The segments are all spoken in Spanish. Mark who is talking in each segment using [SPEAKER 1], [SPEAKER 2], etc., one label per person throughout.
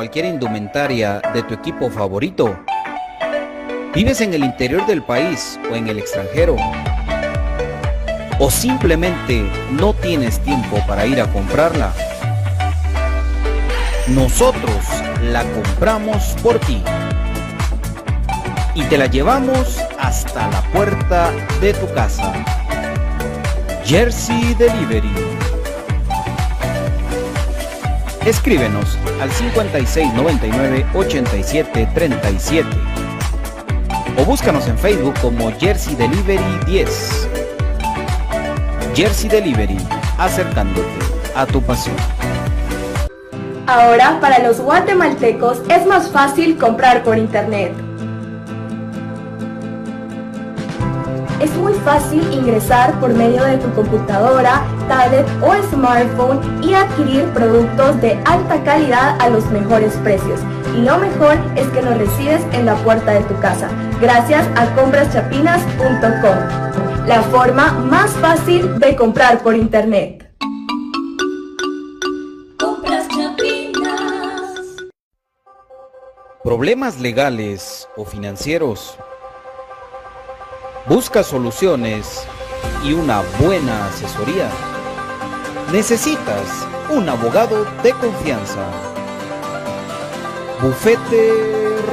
[SPEAKER 1] Cualquier indumentaria de tu equipo favorito? ¿Vives en el interior del país o en el extranjero? ¿O simplemente no tienes tiempo para ir a comprarla? Nosotros la compramos por ti y te la llevamos hasta la puerta de tu casa. Jersey Delivery Escríbenos al 5699-8737 o búscanos en Facebook como Jersey Delivery 10. Jersey Delivery, acercándote a tu pasión.
[SPEAKER 2] Ahora, para los guatemaltecos es más fácil comprar por internet. Es muy fácil ingresar por medio de tu computadora, tablet o smartphone y adquirir productos de alta calidad a los mejores precios. Y lo mejor es que nos recibes en la puerta de tu casa, gracias a compraschapinas.com, la forma más fácil de comprar por internet.
[SPEAKER 1] Problemas legales o financieros Busca soluciones y una buena asesoría. Necesitas un abogado de confianza. Bufete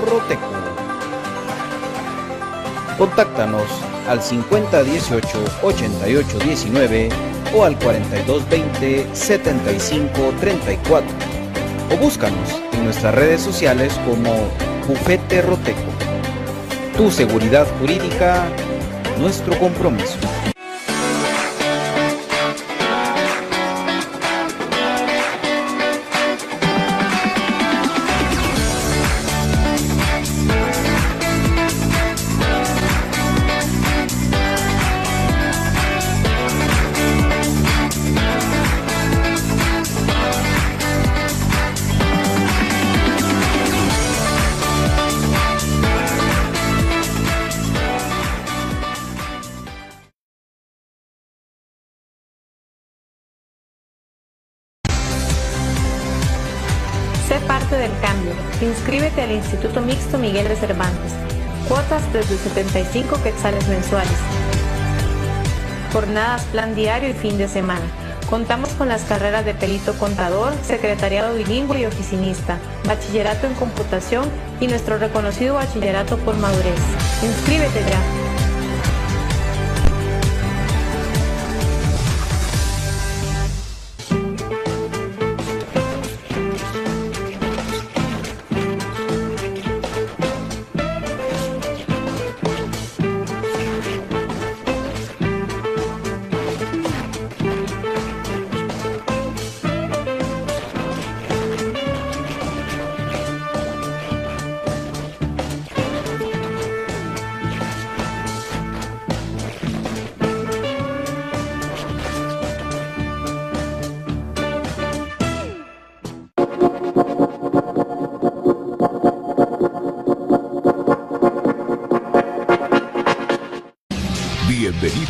[SPEAKER 1] Roteco. Contáctanos al 5018 8819 o al 4220 7534 o búscanos en nuestras redes sociales como Bufete Roteco. Tu seguridad jurídica nuestro compromiso.
[SPEAKER 3] Cervantes. Cuotas desde 75 quetzales mensuales. Jornadas, plan diario y fin de semana. Contamos con las carreras de perito contador, secretariado bilingüe y oficinista, bachillerato en computación y nuestro reconocido bachillerato por madurez. Inscríbete ya.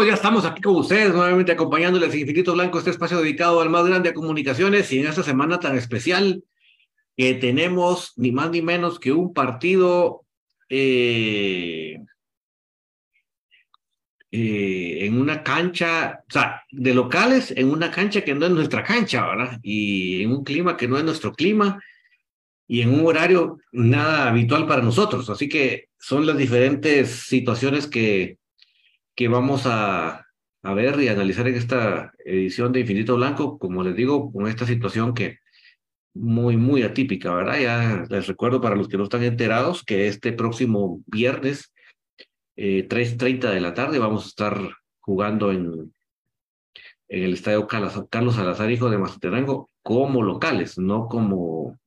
[SPEAKER 4] Amigos, ya estamos aquí con ustedes, nuevamente acompañándoles Infinito Blanco, este espacio dedicado al más grande a comunicaciones y en esta semana tan especial que tenemos ni más ni menos que un partido eh, eh, en una cancha, o sea, de locales en una cancha que no es nuestra cancha, ¿verdad? Y en un clima que no es nuestro clima y en un horario nada habitual para nosotros. Así que son las diferentes situaciones que que vamos a, ver y analizar en esta edición de Infinito Blanco, como les digo, con esta situación que muy, muy atípica, ¿verdad? Ya les recuerdo para los que no están enterados que este próximo viernes, eh, 3.30 de la tarde, vamos a estar jugando en, en el estadio Carlos Salazar, hijo de Mazatenango, como locales, no como,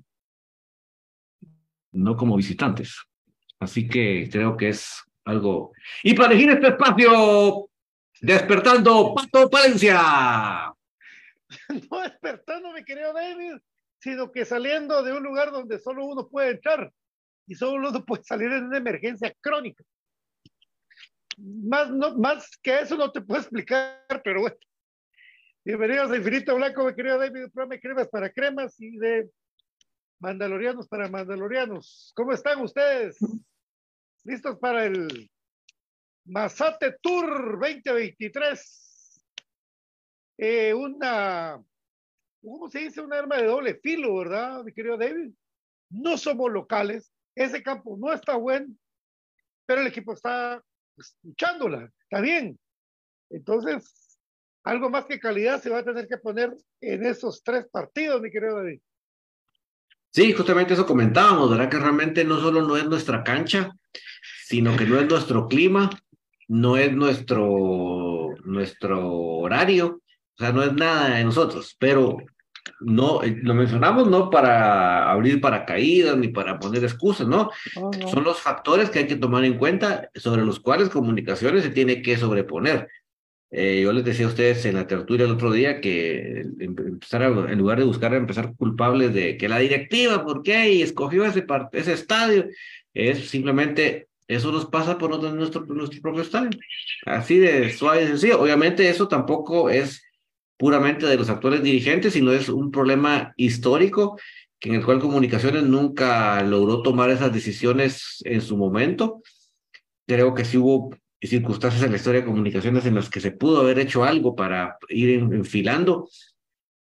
[SPEAKER 4] no como visitantes. Así que creo que es algo. Y para elegir este espacio, despertando Pato Palencia.
[SPEAKER 5] No despertando, mi querido David, sino que saliendo de un lugar donde solo uno puede entrar y solo uno puede salir en una emergencia crónica. Más, no, más que eso no te puedo explicar, pero bueno. Bienvenidos a Infinito Blanco, mi querido David, programa cremas para cremas y de mandalorianos para mandalorianos. ¿Cómo están ustedes? Listos para el Masate Tour 2023. Eh, una, ¿cómo se dice? Un arma de doble filo, ¿verdad, mi querido David? No somos locales, ese campo no está bueno, pero el equipo está escuchándola, está bien. Entonces, algo más que calidad se va a tener que poner en esos tres partidos, mi querido David.
[SPEAKER 4] Sí, justamente eso comentábamos, ¿verdad? Que realmente no solo no es nuestra cancha, sino que no es nuestro clima, no es nuestro, nuestro horario, o sea, no es nada de nosotros, pero no, eh, lo mencionamos no para abrir paracaídas ni para poner excusas, ¿no? Son los factores que hay que tomar en cuenta sobre los cuales comunicaciones se tiene que sobreponer. Eh, yo les decía a ustedes en la tertulia el otro día que em, empezar en lugar de buscar empezar culpables de que la directiva, ¿por qué? Y escogió ese, ese estadio, es simplemente eso nos pasa por nuestro, nuestro propio estadio. Así de suave y sencillo. Obviamente eso tampoco es puramente de los actuales dirigentes, sino es un problema histórico en el cual Comunicaciones nunca logró tomar esas decisiones en su momento. Creo que sí hubo circunstancias en la historia de Comunicaciones en las que se pudo haber hecho algo para ir enfilando,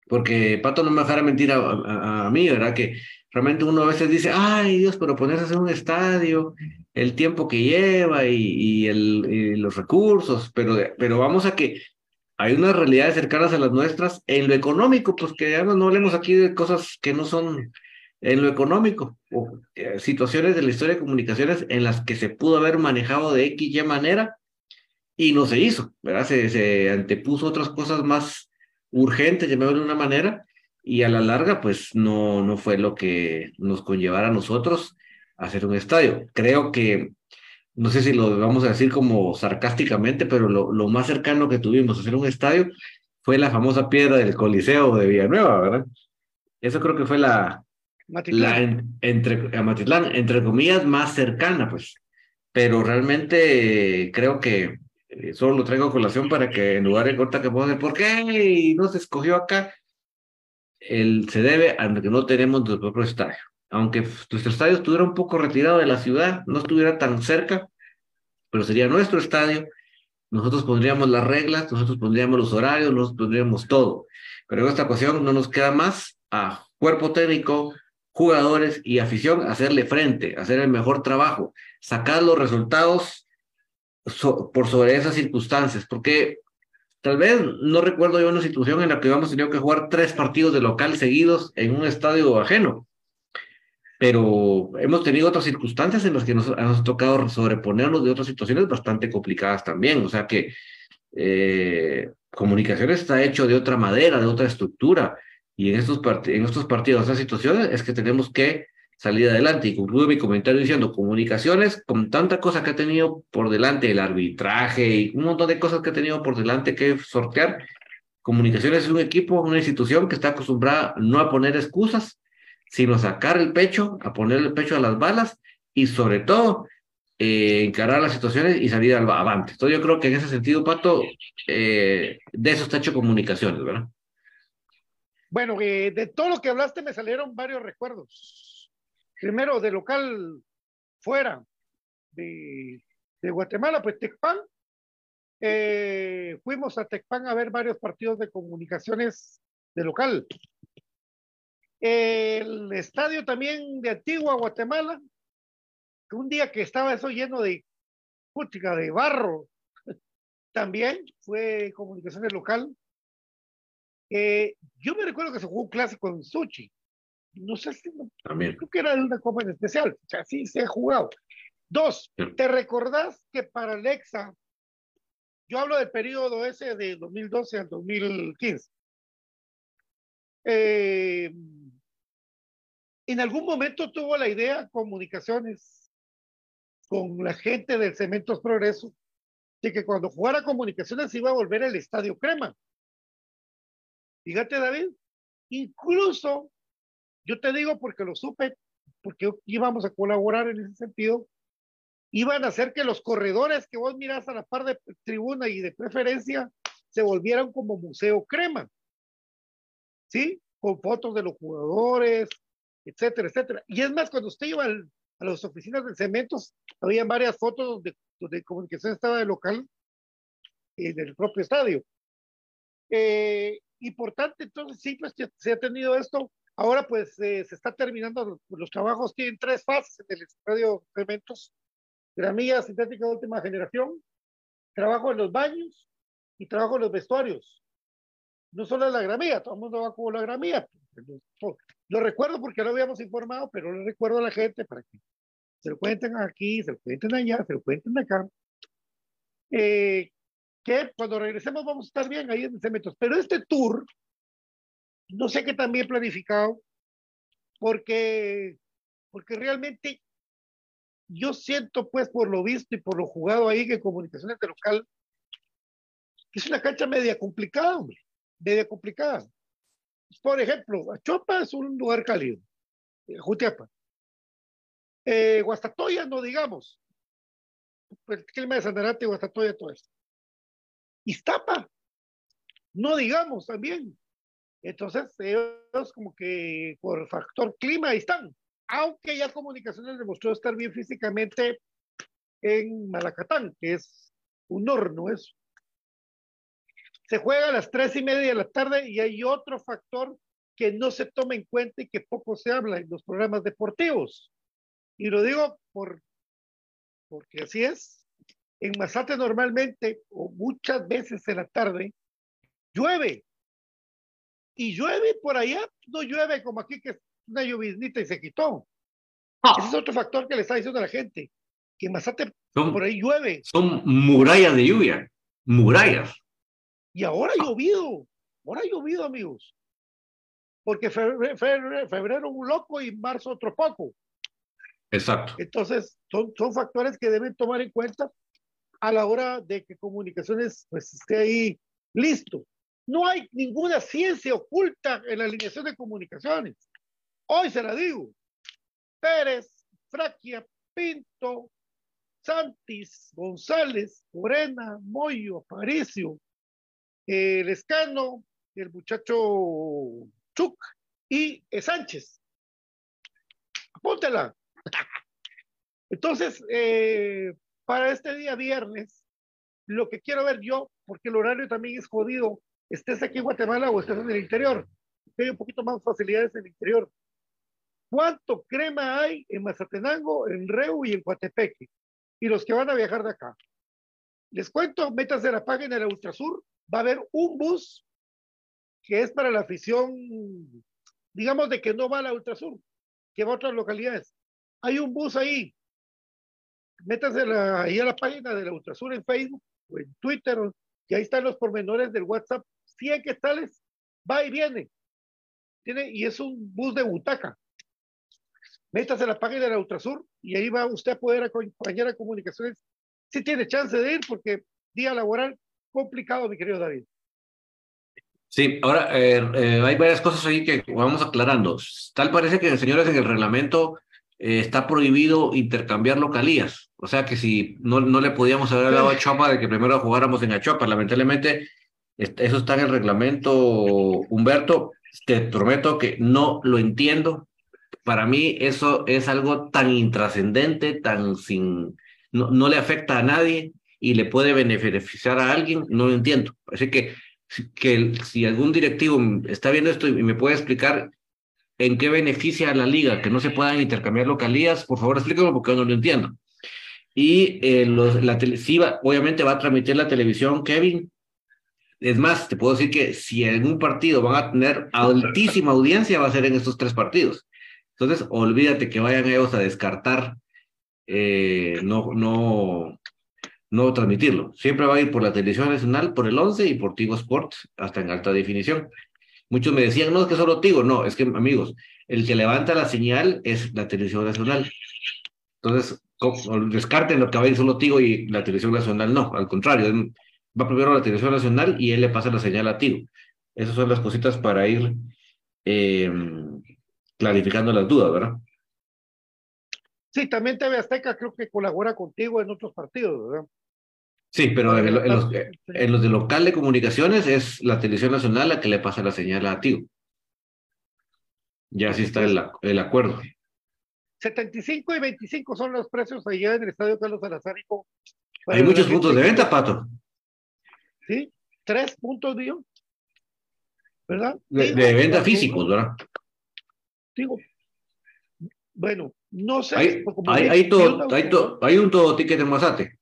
[SPEAKER 4] porque Pato no me dejara mentir a, a mí, ¿verdad? Que realmente uno a veces dice, ay Dios, pero ponerse a hacer un estadio, el tiempo que lleva y, el, los recursos, pero, pero vamos a que hay unas realidades cercanas a las nuestras en lo económico, pues que ya no hablemos aquí de cosas que no son en lo económico, o eh, situaciones de la historia de comunicaciones en las que se pudo haber manejado de X y manera y no se hizo, ¿verdad? Se, se antepuso otras cosas más urgentes, llamémoslo de una manera, y a la larga, pues no, no fue lo que nos conllevara a nosotros hacer un estadio. Creo que, no sé si lo vamos a decir como sarcásticamente, pero lo, lo más cercano que tuvimos a hacer un estadio fue la famosa piedra del Coliseo de Villanueva, ¿verdad? Eso creo que fue la, la entre, entre comillas, más cercana, pues. Pero realmente creo que eh, solo lo traigo a colación para que en lugar de corta que decir, ¿por qué no se escogió acá? el, se debe a que no tenemos nuestro propio estadio. Aunque nuestro estadio estuviera un poco retirado de la ciudad, no estuviera tan cerca, pero sería nuestro estadio, nosotros pondríamos las reglas, nosotros pondríamos los horarios, nosotros pondríamos todo. Pero en esta ocasión no nos queda más a cuerpo técnico, jugadores y afición hacerle frente, hacer el mejor trabajo, sacar los resultados por sobre esas circunstancias, porque Tal vez no recuerdo yo una situación en la que habíamos tenido que jugar tres partidos de local seguidos en un estadio ajeno. Pero hemos tenido otras circunstancias en las que nos ha tocado sobreponernos de otras situaciones bastante complicadas también. O sea que eh, comunicaciones está hecho de otra madera, de otra estructura. Y en estos, en estos partidos, estas situaciones, es que tenemos que salir adelante. Y concluyo mi comentario diciendo, comunicaciones, con tanta cosa que ha tenido por delante, el arbitraje y un montón de cosas que ha tenido por delante que sortear, comunicaciones es un equipo, una institución que está acostumbrada no a poner excusas, sino a sacar el pecho, a poner el pecho a las balas y sobre todo eh, encarar las situaciones y salir al avante. Entonces yo creo que en ese sentido, Pato, eh, de eso está hecho comunicaciones, ¿verdad?
[SPEAKER 5] Bueno, eh, de todo lo que hablaste me salieron varios recuerdos. Primero, de local fuera de, Guatemala, pues Tecpan. fuimos a Tecpan a ver varios partidos de comunicaciones de local. El estadio también de Antigua, Guatemala, un día que estaba eso lleno de putica, de barro, también fue comunicaciones local. Eh, yo me recuerdo que se jugó un clásico en Sochi. No sé si también. creo que era una copa en especial. O sea, sí se ha jugado. Dos, ¿te recordás que para Alexa, yo hablo del periodo ese de 2012 al 2015? Eh, en algún momento tuvo la idea comunicaciones con la gente del Cementos Progreso de que cuando jugara comunicaciones iba a volver al Estadio Crema. Fíjate, David, incluso, yo te digo porque lo supe, porque íbamos a colaborar en ese sentido, iban a hacer que los corredores que vos mirás a la par de tribuna y de preferencia se volvieran como Museo Crema. ¿sí? Con fotos de los jugadores, etcétera, etcétera. Y es más, cuando usted iba a las oficinas de cementos, había varias fotos donde, donde comunicación estaba de local en el propio estadio. Eh, importante, entonces sí, pues se ha tenido esto. Ahora pues eh, se está terminando los, trabajos, tienen tres fases en el estadio Cementos. Gramilla sintética de última generación, trabajo en los baños y trabajo en los vestuarios no solo en la gramía, todo el mundo va con la gramía. Lo recuerdo porque lo habíamos informado, pero lo recuerdo a la gente para que se lo cuenten aquí, se lo cuenten allá, se lo cuenten acá. Eh, que cuando regresemos vamos a estar bien ahí en Cementos. Pero este tour, no sé qué tan bien planificado, porque, porque realmente yo siento, pues, por lo visto y por lo jugado ahí que Comunicaciones de Local, que es una cancha media complicada, hombre media complicada. Por ejemplo, Achopa es un lugar cálido, eh, Jutiapa. Eh, Guastatoya, no digamos. El clima de Sanarate, Guastatoya, todo esto. Iztapa, no digamos también. Entonces, ellos como que por factor clima están. Aunque ya Comunicaciones demostró estar bien físicamente en Malacatán, que es un horno eso se juega a las tres y media de la tarde y hay otro factor que no se toma en cuenta y que poco se habla en los programas deportivos. Y lo digo por, porque así es. En Mazate normalmente, o muchas veces en la tarde, llueve. Y llueve por allá, no llueve como aquí que es una lluviznita y se quitó. Ah. Ese es otro factor que le está diciendo a la gente, que en Mazate por ahí llueve.
[SPEAKER 4] Son murallas de lluvia, murallas.
[SPEAKER 5] Y ahora ha llovido, ahora ha llovido, amigos. Porque febrero, un loco y marzo otro poco.
[SPEAKER 4] Exacto.
[SPEAKER 5] Entonces, son, son factores que deben tomar en cuenta a la hora de que comunicaciones pues, esté ahí listo. No hay ninguna ciencia oculta en la alineación de comunicaciones. Hoy se la digo. Pérez, Fraquia, Pinto, Santis, González, Morena, Moyo, Aparicio, el Escano, el muchacho Chuck y Sánchez. Apúntela. Entonces, eh, para este día viernes, lo que quiero ver yo, porque el horario también es jodido, estés aquí en Guatemala o estés en el interior, hay un poquito más facilidades en el interior. ¿Cuánto crema hay en Mazatenango, en Reu y en Coatepeque? Y los que van a viajar de acá. Les cuento, métanse a la página de la Ultrasur, va a haber un bus que es para la afición, digamos, de que no va a la Ultrasur, que va a otras localidades. Hay un bus ahí. Métanse ahí a la página de la Ultrasur en Facebook o en Twitter, y ahí están los pormenores del WhatsApp. 100 tales, va y viene. Tiene, y es un bus de butaca. Métase a la página de la Ultrasur y ahí va usted a poder acompañar a comunicaciones. Si tiene chance de ir, porque día laboral complicado, mi querido David.
[SPEAKER 4] Sí, ahora eh, eh, hay varias cosas ahí que vamos aclarando. Tal parece que, señores, en el reglamento eh, está prohibido intercambiar localías. O sea que si no, no le podíamos haber dado a Chopa de que primero jugáramos en Achopa, lamentablemente eso está en el reglamento, Humberto, te prometo que no lo entiendo. Para mí eso es algo tan intrascendente, tan sin, no, no le afecta a nadie y le puede beneficiar a alguien, no lo entiendo. Así que, que si algún directivo está viendo esto y me puede explicar en qué beneficia a la liga que no se puedan intercambiar localías, por favor explíquelo porque yo no lo entiendo. Y eh, la obviamente va a transmitir la televisión, Kevin. Es más, te puedo decir que si en un partido van a tener altísima audiencia, va a ser en estos tres partidos. Entonces, olvídate que vayan ellos a descartar, eh, no, no, no transmitirlo. Siempre va a ir por la televisión nacional, por el 11 y por Tigo Sports, hasta en alta definición. Muchos me decían, no, es que solo Tigo. No, es que, amigos, el que levanta la señal es la televisión nacional. Entonces, descarten lo que va a ir solo Tigo y la televisión nacional no. Al contrario, va primero la televisión nacional y él le pasa la señal a Tigo. Esas son las cositas para ir eh, clarificando las dudas, ¿verdad?
[SPEAKER 5] Sí, también TV Azteca creo que colabora contigo en otros partidos, ¿verdad?
[SPEAKER 4] Sí, pero en, los, en, los, de local de comunicaciones es la televisión nacional la que le pasa la señal a Tigo. Ya así está el, el acuerdo.
[SPEAKER 5] 75 y 25 son los precios allá en el estadio Carlos Salazarico.
[SPEAKER 4] Hay muchos puntos de venta, Pato.
[SPEAKER 5] Sí, tres puntos, digo. ¿Verdad?
[SPEAKER 4] De, venta físicos, ¿verdad?
[SPEAKER 5] Digo, bueno, no sé.
[SPEAKER 4] Hay, hay, hay, todo, hay, hay, un todo ticket de Mazate.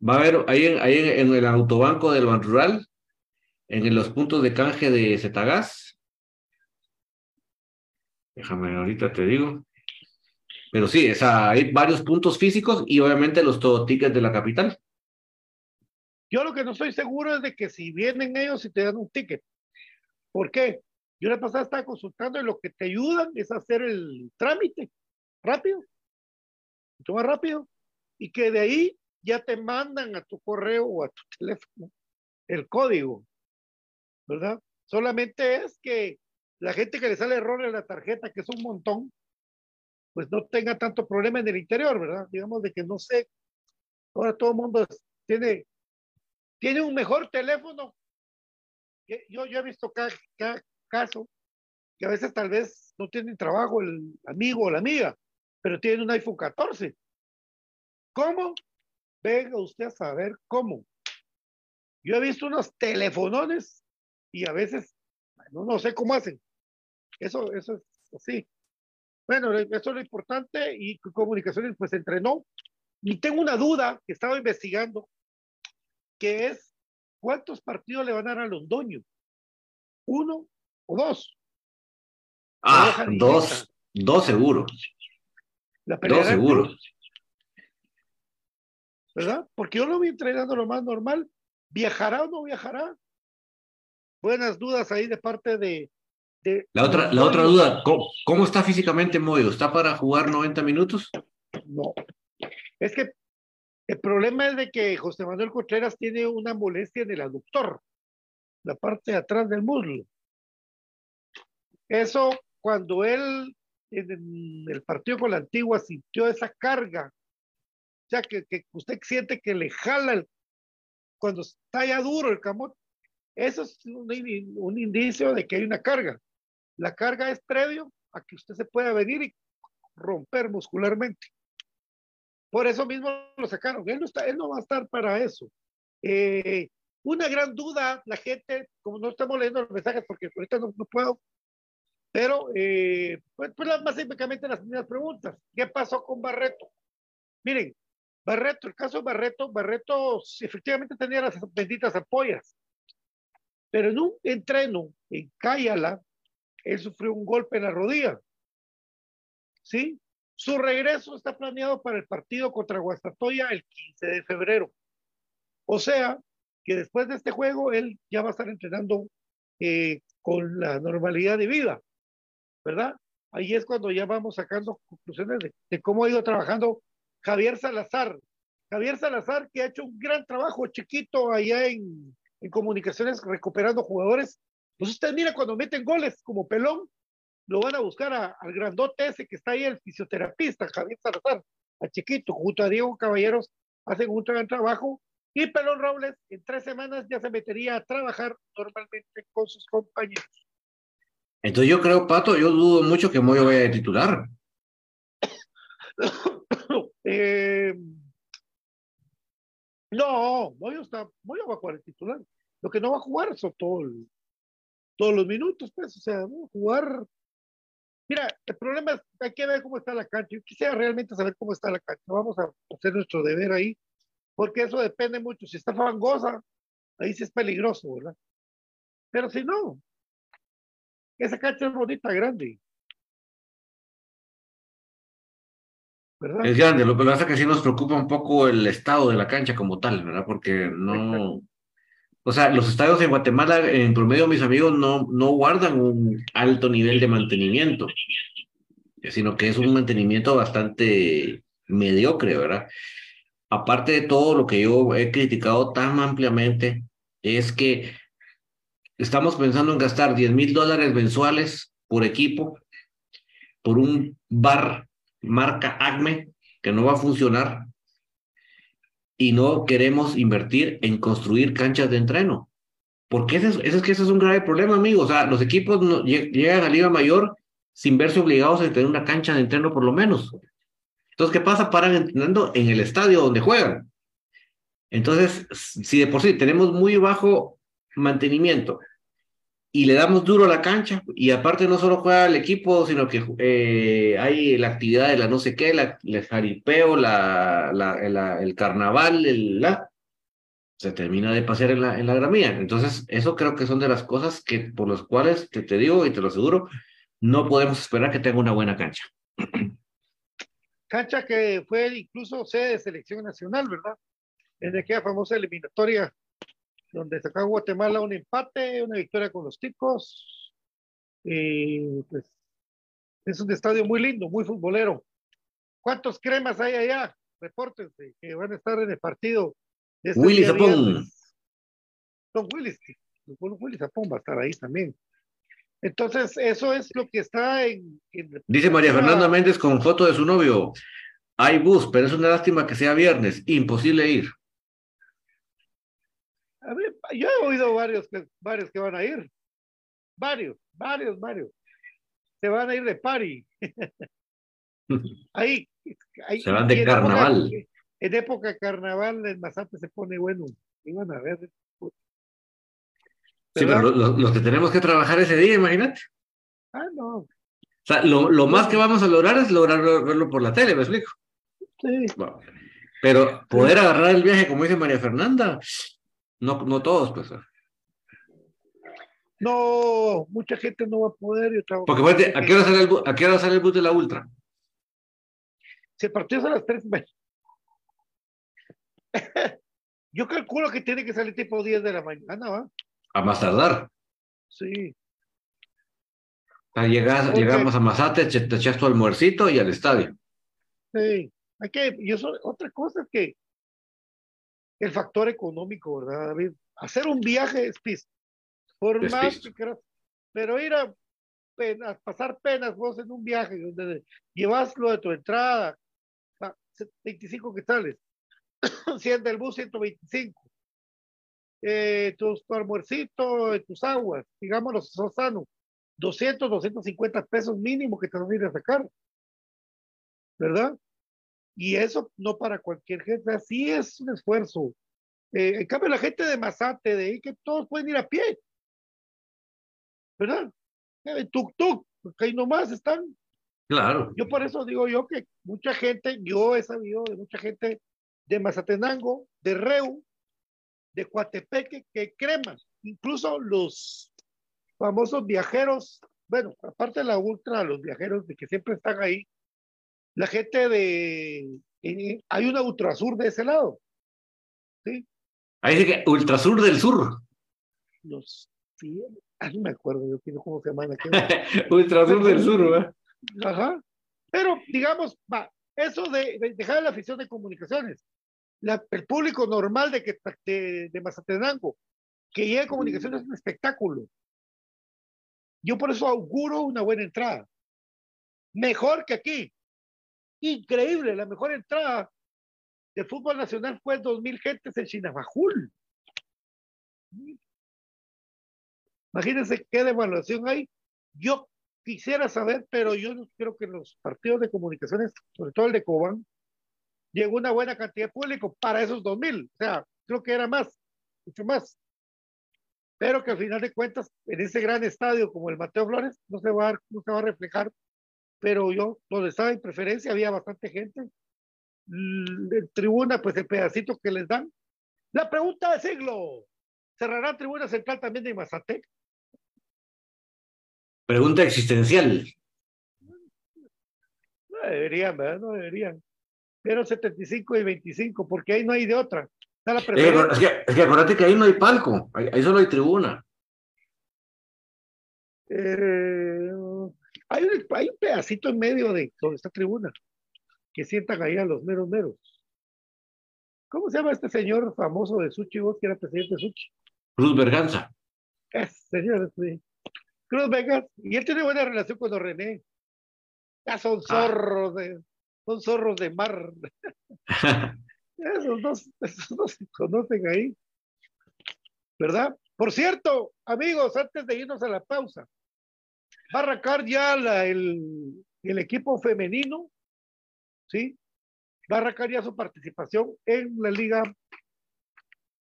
[SPEAKER 4] Va a haber ahí, en, ahí en, el autobanco del Ban Rural, en los puntos de canje de Zetagas. Déjame, ahorita te digo. Pero sí, hay varios puntos físicos y obviamente los todo tickets de la capital.
[SPEAKER 5] Yo lo que no estoy seguro es de que si vienen ellos y te dan un ticket. ¿Por qué? Yo la pasada estaba consultando y lo que te ayudan es hacer el trámite rápido. Mucho más rápido. Y que de ahí ya te mandan a tu correo o a tu teléfono el código, ¿verdad? Solamente es que la gente que le sale error en la tarjeta, que es un montón, pues no tenga tanto problema en el interior, ¿verdad? Digamos de que no sé, ahora todo el mundo tiene, tiene un mejor teléfono. Yo, yo he visto cada, cada caso que a veces tal vez no tienen trabajo el amigo o la amiga, pero tienen un iPhone 14. ¿Cómo? Venga usted a saber cómo. Yo he visto unos telefonones y a veces no, no sé cómo hacen. Eso, eso es así. Bueno, eso es lo importante y comunicaciones pues entrenó. Y tengo una duda que estaba investigando, que es cuántos partidos le van a dar a Londoño. ¿Uno o dos?
[SPEAKER 4] Ah, dos, dos seguros. dos seguros.
[SPEAKER 5] ¿Verdad? Porque yo lo vi entrenando lo más normal. ¿Viajará o no viajará? Buenas dudas ahí de parte de... de
[SPEAKER 4] la otra, la otra duda, ¿cómo, está físicamente Moyo? ¿Está para jugar 90 minutos?
[SPEAKER 5] No. Es que el problema es de que José Manuel Contreras tiene una molestia en el aductor, la parte de atrás del muslo. Eso, cuando él en el partido con la antigua sintió esa carga o sea, que, que usted siente que le jala cuando está ya duro el camote. Eso es un, un, indicio de que hay una carga. La carga es previo a que usted se pueda venir y romper muscularmente. Por eso mismo lo sacaron. Él no, está, él no va a estar para eso. Eh, una gran duda, la gente, como no estamos leyendo los mensajes porque ahorita no, no puedo, pero eh, pues, pues básicamente las mismas preguntas. ¿Qué pasó con Barreto? Miren, Barreto, el caso de Barreto, Barreto efectivamente tenía las benditas apoyas, pero en un entreno en Cayala, él sufrió un golpe en la rodilla. ¿Sí? Su regreso está planeado para el partido contra Guastatoya el 15 de febrero. O sea, que después de este juego él ya va a estar entrenando eh, con la normalidad de vida, ¿verdad? Ahí es cuando ya vamos sacando conclusiones de, de cómo ha ido trabajando Javier Salazar. Javier Salazar, que ha hecho un gran trabajo chiquito allá en, en comunicaciones recuperando jugadores. Pues usted mira cuando meten goles como pelón, lo van a buscar al grandote ese que está ahí, el fisioterapista, Javier Salazar. a Chiquito, junto a Diego Caballeros, hacen un gran trabajo. Y Pelón Robles en tres semanas ya se metería a trabajar normalmente con sus compañeros.
[SPEAKER 4] Entonces yo creo, Pato, yo dudo mucho que Moyo vaya a titular.
[SPEAKER 5] eh, no, Moyo, está, Moyo va a jugar el titular. Lo que no va a jugar son todo todos los minutos, pues, o sea, ¿no? jugar. Mira, el problema es, hay que ver cómo está la cancha. Yo quisiera realmente saber cómo está la cancha. Vamos a hacer nuestro deber ahí, porque eso depende mucho. Si está fangosa, ahí sí es peligroso, ¿verdad? Pero si no, esa cancha es bonita, grande.
[SPEAKER 4] ¿Verdad? Es grande, lo que pasa es que sí nos preocupa un poco el estado de la cancha como tal, ¿verdad? Porque no, o sea, los estadios en Guatemala, en promedio, mis amigos, no, no guardan un alto nivel de mantenimiento, sino que es un mantenimiento bastante mediocre, ¿verdad? Aparte de todo lo que yo he criticado tan ampliamente, es que estamos pensando en gastar 10 mil dólares mensuales por equipo, por un bar marca ACME que no va a funcionar, y no queremos invertir en construir canchas de entreno. Porque ese es, que ese es un grave problema, amigos. O sea, los equipos no, llegan a Liga Mayor sin verse obligados a tener una cancha de entreno por lo menos. Entonces, ¿qué pasa? Paran entrenando en el estadio donde juegan. Entonces, si de por sí tenemos muy bajo mantenimiento y le damos duro a la cancha y aparte no solo juega el equipo, sino que eh, hay la actividad de la no sé qué, el jaripeo, la, el carnaval, se termina de pasear en la, en la gramilla. Entonces, eso creo que son de las cosas que por las cuales te, te digo y te lo aseguro, no podemos esperar que tenga una buena cancha.
[SPEAKER 5] Cancha que fue incluso sede de selección nacional, ¿verdad? En aquella famosa eliminatoria donde sacó Guatemala un empate, una victoria con los ticos. Y pues es un estadio muy lindo, muy futbolero. ¿Cuántos cremas hay allá? Reportes que van a estar en el partido.
[SPEAKER 4] Este Willy Zapón.
[SPEAKER 5] Don Willy, Willy Zapón va a estar ahí también. Entonces, eso es lo que está en.
[SPEAKER 4] Dice María Fernanda Méndez con foto de su novio. Hay bus, pero es una lástima que sea viernes. Imposible ir
[SPEAKER 5] yo he oído varios que, varios que van a ir. Varios, varios, varios. Se van a ir de party. ahí,
[SPEAKER 4] Se van de carnaval.
[SPEAKER 5] en época de carnaval el Mazate se pone bueno. Iban a ver.
[SPEAKER 4] Sí, pero los, que tenemos que trabajar ese día, imagínate.
[SPEAKER 5] Ah, no.
[SPEAKER 4] O sea, lo, lo más que vamos a lograr es lograr verlo por la tele, ¿me explico?
[SPEAKER 5] Sí.
[SPEAKER 4] pero poder agarrar el viaje, como dice María Fernanda, no, no todos, pues.
[SPEAKER 5] No, mucha gente no va a poder.
[SPEAKER 4] Porque, ¿a qué, hora sale el, ¿a qué hora sale el bus de la Ultra?
[SPEAKER 5] Se partió a las 3. Yo calculo que tiene que salir tipo 10 de la mañana, ¿va?
[SPEAKER 4] A más tardar.
[SPEAKER 5] Sí.
[SPEAKER 4] llegas, llegamos a Mazate, te echas tu almuercito y al estadio.
[SPEAKER 5] Sí. Hay que, yo otra cosa es que el factor económico, ¿verdad, David? Hacer un viaje es pista. Por más que quieras, pero ir a, pasar penas vos en un viaje donde llevas lo de tu entrada, 25 quetzales, 100 del bus, 125. Eh, tu, tu almuercito, tus aguas, digámoslo, sos sano, 200, 250 pesos mínimo que te vas a ir a sacar. ¿Verdad? Y eso no para cualquier gente, así es un esfuerzo. Eh, en cambio, la gente de Mazate, de ahí que todos pueden ir a pie. ¿Verdad? En tuk-tuk, porque ahí nomás están.
[SPEAKER 4] Claro.
[SPEAKER 5] Yo por eso digo yo que mucha gente, yo he sabido de mucha gente de Mazatenango, de Reu, de Coatepeque, que creman. Incluso los famosos viajeros, bueno, aparte de la ultra, los viajeros de que siempre están ahí, la gente de... hay una ultrasur de ese lado. ¿sí?
[SPEAKER 4] Ahí dice que ultrasur del sur.
[SPEAKER 5] Los... Sí, ah, no me acuerdo yo cómo se llama.
[SPEAKER 4] ultrasur del sur, ¿verdad?
[SPEAKER 5] Ajá. Pero, digamos, va, eso de, dejar la afición de comunicaciones, el público normal de, que, de, de Mazatenango, que llegue a comunicaciones es un espectáculo. Yo por eso auguro una buena entrada. Mejor que aquí. Increíble. La mejor entrada de fútbol nacional fue 2.000 gentes en Chinabajul. Imagínense qué devaluación hay. Yo quisiera saber, pero yo creo que los partidos de comunicaciones, sobre todo el de Cobán, llegó una buena cantidad de público para esos 2.000. O sea, creo que era más, mucho más. Pero que al final de cuentas, en ese gran estadio como el Mateo Flores, no se va a reflejar. Pero yo, donde estaba en preferencia, había bastante gente. En tribuna, pues el pedacito que les dan. La pregunta de siglo: ¿cerrará tribuna central también de Mazatec?
[SPEAKER 4] Pregunta existencial.
[SPEAKER 5] No deberían, ¿verdad? No deberían. Pero 75 y 25, porque ahí no hay de otra.
[SPEAKER 4] Eh, es, que, es, que, acuérdate que ahí no hay palco, ahí, solo hay tribuna.
[SPEAKER 5] Eh, hay, un, hay, un, pedacito en medio de donde está tribuna, que sientan ahí a los meros meros. ¿Cómo se llama este señor famoso de Suchi, vos que era presidente de Suchi?
[SPEAKER 4] Cruz Berganza.
[SPEAKER 5] Es, señor, sí. Cruz Berganza. Y él tiene buena relación con los René. Ya son ah. zorros de, son zorros de mar. Esos dos, se conocen ahí. ¿Verdad? Por cierto, amigos, antes de irnos a la pausa, va a arrancar ya el, el equipo femenino, ¿sí? Va a arrancar ya su participación en la liga.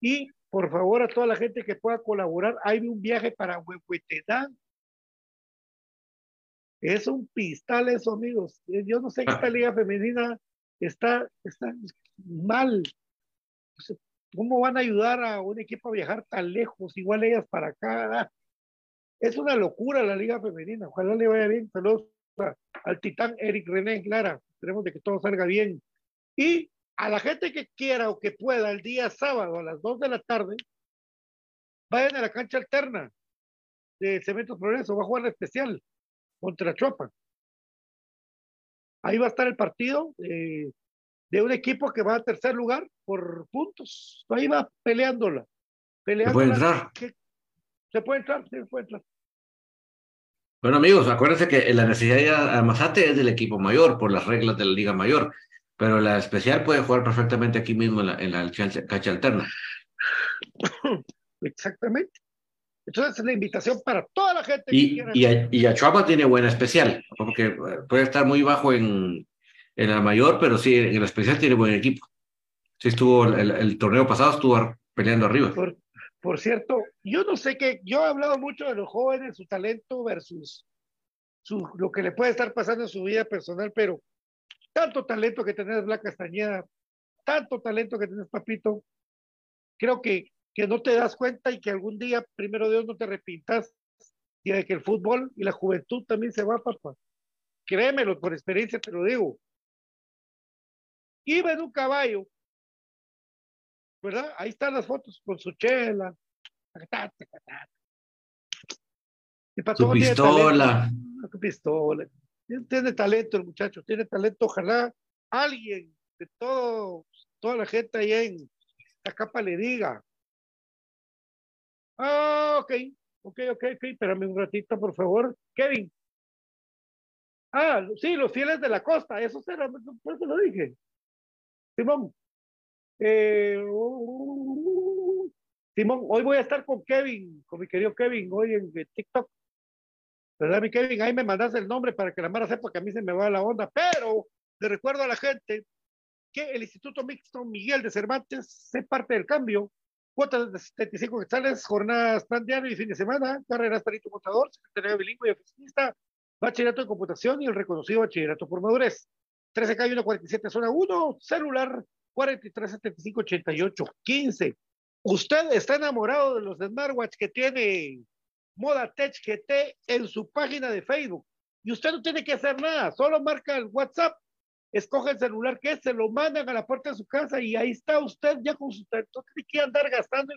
[SPEAKER 5] Y por favor, a toda la gente que pueda colaborar, hay un viaje para Huehuetenán. Es un pistal eso, amigos. Yo no sé qué esta ah. liga femenina está, está mal. ¿Cómo van a ayudar a un equipo a viajar tan lejos? Igual ellas para acá. Es una locura la liga femenina. Ojalá le vaya bien. Saludos al titán Eric René Clara. Esperemos de que todo salga bien. Y a la gente que quiera o que pueda el día sábado a las 2 de la tarde, vayan a la cancha alterna de Cementos Progreso. Va a jugar la especial contra Chopa. Ahí va a estar el partido. Eh, de un equipo que va a tercer lugar por puntos. Ahí va peleándola.
[SPEAKER 4] ¿Se puede entrar?
[SPEAKER 5] Se puede entrar, sí, se puede entrar.
[SPEAKER 4] Bueno, amigos, acuérdense que la necesidad de Mazate es del equipo mayor por las reglas de la Liga Mayor, pero la especial puede jugar perfectamente aquí mismo en la, en la cancha alterna.
[SPEAKER 5] Exactamente. Entonces, es la invitación para toda la gente
[SPEAKER 4] y, que quiera. Y, y Achuapa tiene buena especial, porque puede estar muy bajo en, en la mayor, pero sí, en la especial tiene buen equipo. Sí, estuvo el, torneo pasado, estuvo peleando arriba.
[SPEAKER 5] Por, cierto, yo no sé qué, yo he hablado mucho de los jóvenes, su talento versus su, lo que le puede estar pasando en su vida personal, pero tanto talento que tenés, Blanca Castañeda, tanto talento que tenés, Papito, creo que, que no te das cuenta y que algún día, primero Dios, no te arrepintas y de que el fútbol y la juventud también se va, papá. Créemelo, por experiencia te lo digo iba en un caballo, ¿verdad? Ahí están las fotos con su chela.
[SPEAKER 4] su pistola.
[SPEAKER 5] Su pistola. Tiene talento el muchacho, tiene talento. Ojalá alguien de todo, toda la gente ahí en la capa le diga. Ah, ok, ok, ok, ok, espérame un ratito, por favor. Kevin. Ah, sí, los fieles de la costa, eso será, por eso lo dije. Simón, eh, Simón, hoy voy a estar con Kevin, con mi querido Kevin, hoy en TikTok. ¿Verdad, mi Kevin? Ahí me mandas el nombre para que la Mara sepa que a mí se me va la onda, pero le recuerdo a la gente que el Instituto Mixto Miguel de Cervantes es parte del cambio. Cuotas de 75 quetzales, jornadas plan diario y fin de semana, carreras perito contador, secretario bilingüe y oficinista, bachillerato en computación y el reconocido bachillerato por madurez. 13K 147 zona 1, celular 4375 88 15. Usted está enamorado de los smartwatch que tiene Moda Tech GT en su página de Facebook y usted no tiene que hacer nada, solo marca el WhatsApp, escoge el celular que es, se lo mandan a la puerta de su casa y ahí está usted ya con su teléfono, tiene que andar gastando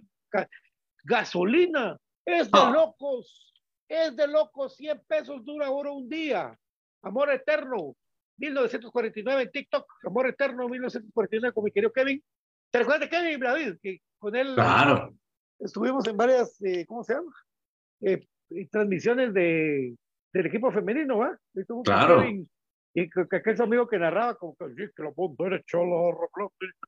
[SPEAKER 5] gasolina. Es de locos, es de locos, 100 pesos dura ahora un día. Amor eterno, 1949 en TikTok, Amor Eterno 1949 con mi querido Kevin. ¿Te recuerdas de Kevin David? Que con él
[SPEAKER 4] claro.
[SPEAKER 5] estuvimos en varias, eh, ¿cómo se llama? Eh, transmisiones de, del equipo femenino, ¿va?
[SPEAKER 4] Claro.
[SPEAKER 5] Y que, que aquel amigo que narraba, como que, lo punto era cholo,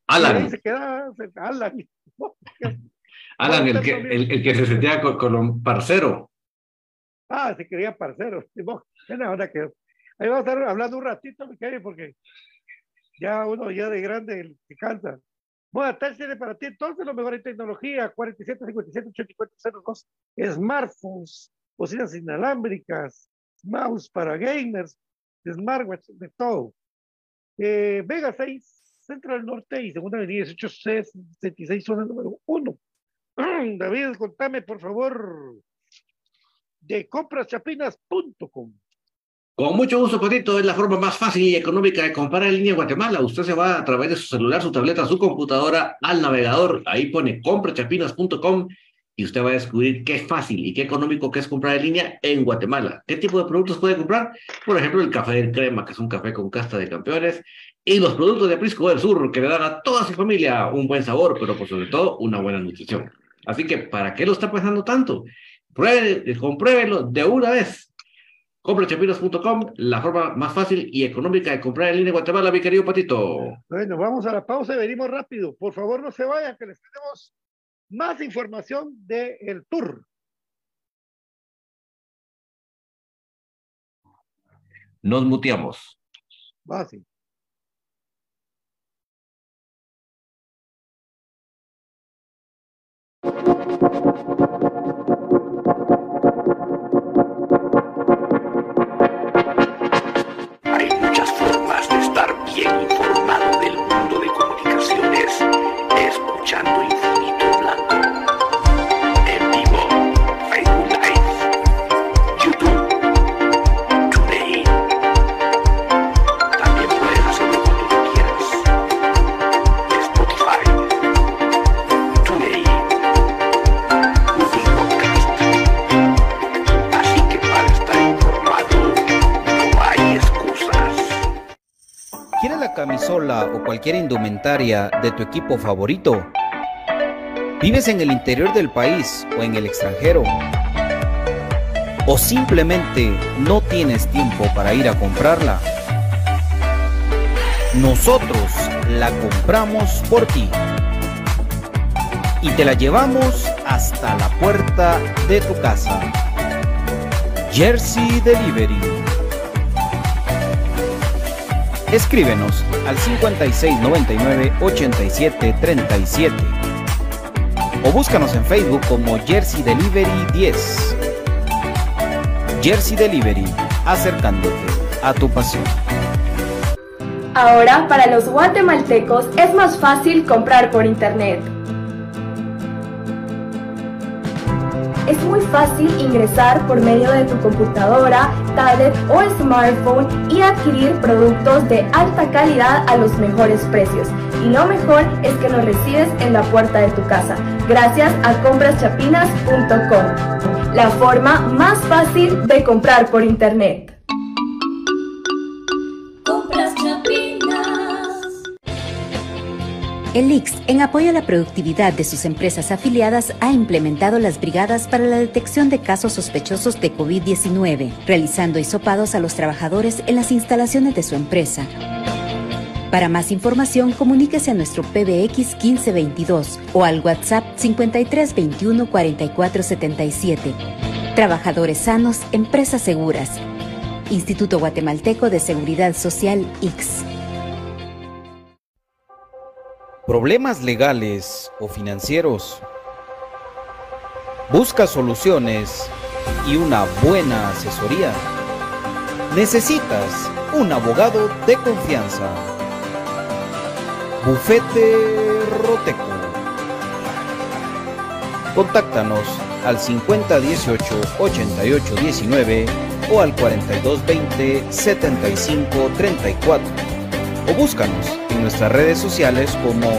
[SPEAKER 4] Alan.
[SPEAKER 5] Y ahí se quedaba, se- Alan.
[SPEAKER 4] Alan, el que, el, el que se sentía con, con un parcero.
[SPEAKER 5] Ah, se quería parcero. Buena onda que Ahí vamos a estar hablando un ratito, mi querido, porque ya uno ya de grande se cansa. Buenas tardes, tiene para ti entonces lo mejor en tecnología, 47, 57, 84, 02, smartphones, bocinas inalámbricas, mouse para gamers, smartwatch, de todo. Eh, Vega 6, Central Norte y Segunda Avenida 1866, zona número 1. David, contame, por favor, de compraschapinas.com.
[SPEAKER 4] Con mucho gusto, Patito, es la forma más fácil y económica de comprar en línea en Guatemala. Usted se va a través de su celular, su tableta, su computadora al navegador. Ahí pone comprachapinas.com y usted va a descubrir qué fácil y qué económico que es comprar en línea en Guatemala. ¿Qué tipo de productos puede comprar? Por ejemplo, el café del crema, que es un café con casta de campeones, y los productos de Prisco del Sur, que le dan a toda su familia un buen sabor, pero por sobre todo una buena nutrición. Así que, ¿para qué lo está pensando tanto? Pruebe, compruébelo de una vez. Comprachapinas.com, la forma más fácil y económica de comprar en línea en Guatemala, mi querido Patito.
[SPEAKER 5] Bueno, vamos a la pausa y venimos rápido. Por favor, no se vayan, que les tenemos más información del tour.
[SPEAKER 4] Nos muteamos.
[SPEAKER 5] Va, sí.
[SPEAKER 6] Muchas formas de estar bien informado del mundo de comunicaciones escuchando Infinito
[SPEAKER 1] camisola o cualquier indumentaria de tu equipo favorito? ¿Vives en el interior del país o en el extranjero? ¿O simplemente no tienes tiempo para ir a comprarla? Nosotros la compramos por ti y te la llevamos hasta la puerta de tu casa. Jersey Delivery. Escríbenos al 5699-8737 o búscanos en Facebook como Jersey Delivery 10. Jersey Delivery, acercándote a tu pasión.
[SPEAKER 2] Ahora, para los guatemaltecos es más fácil comprar por internet. Muy fácil ingresar por medio de tu computadora, tablet o smartphone y adquirir productos de alta calidad a los mejores precios. Y lo mejor es que los recibes en la puerta de tu casa, gracias a compraschapinas.com, la forma más fácil de comprar por internet.
[SPEAKER 7] El IX, en apoyo a la productividad de sus empresas afiliadas, ha implementado las brigadas para la detección de casos sospechosos de COVID-19, realizando hisopados a los trabajadores en las instalaciones de su empresa. Para más información, comuníquese a nuestro PBX 1522 o al WhatsApp 5321 4477. Trabajadores sanos, empresas seguras. Instituto Guatemalteco de Seguridad Social, IX.
[SPEAKER 1] ¿Problemas legales o financieros? ¿Busca soluciones y una buena asesoría? Necesitas un abogado de confianza. Bufete Roteco. Contáctanos al 5018-8819 o al 4220-7534 o búscanos nuestras redes sociales como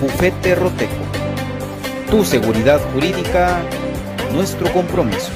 [SPEAKER 1] Bufete Roteco. Tu seguridad jurídica, nuestro compromiso.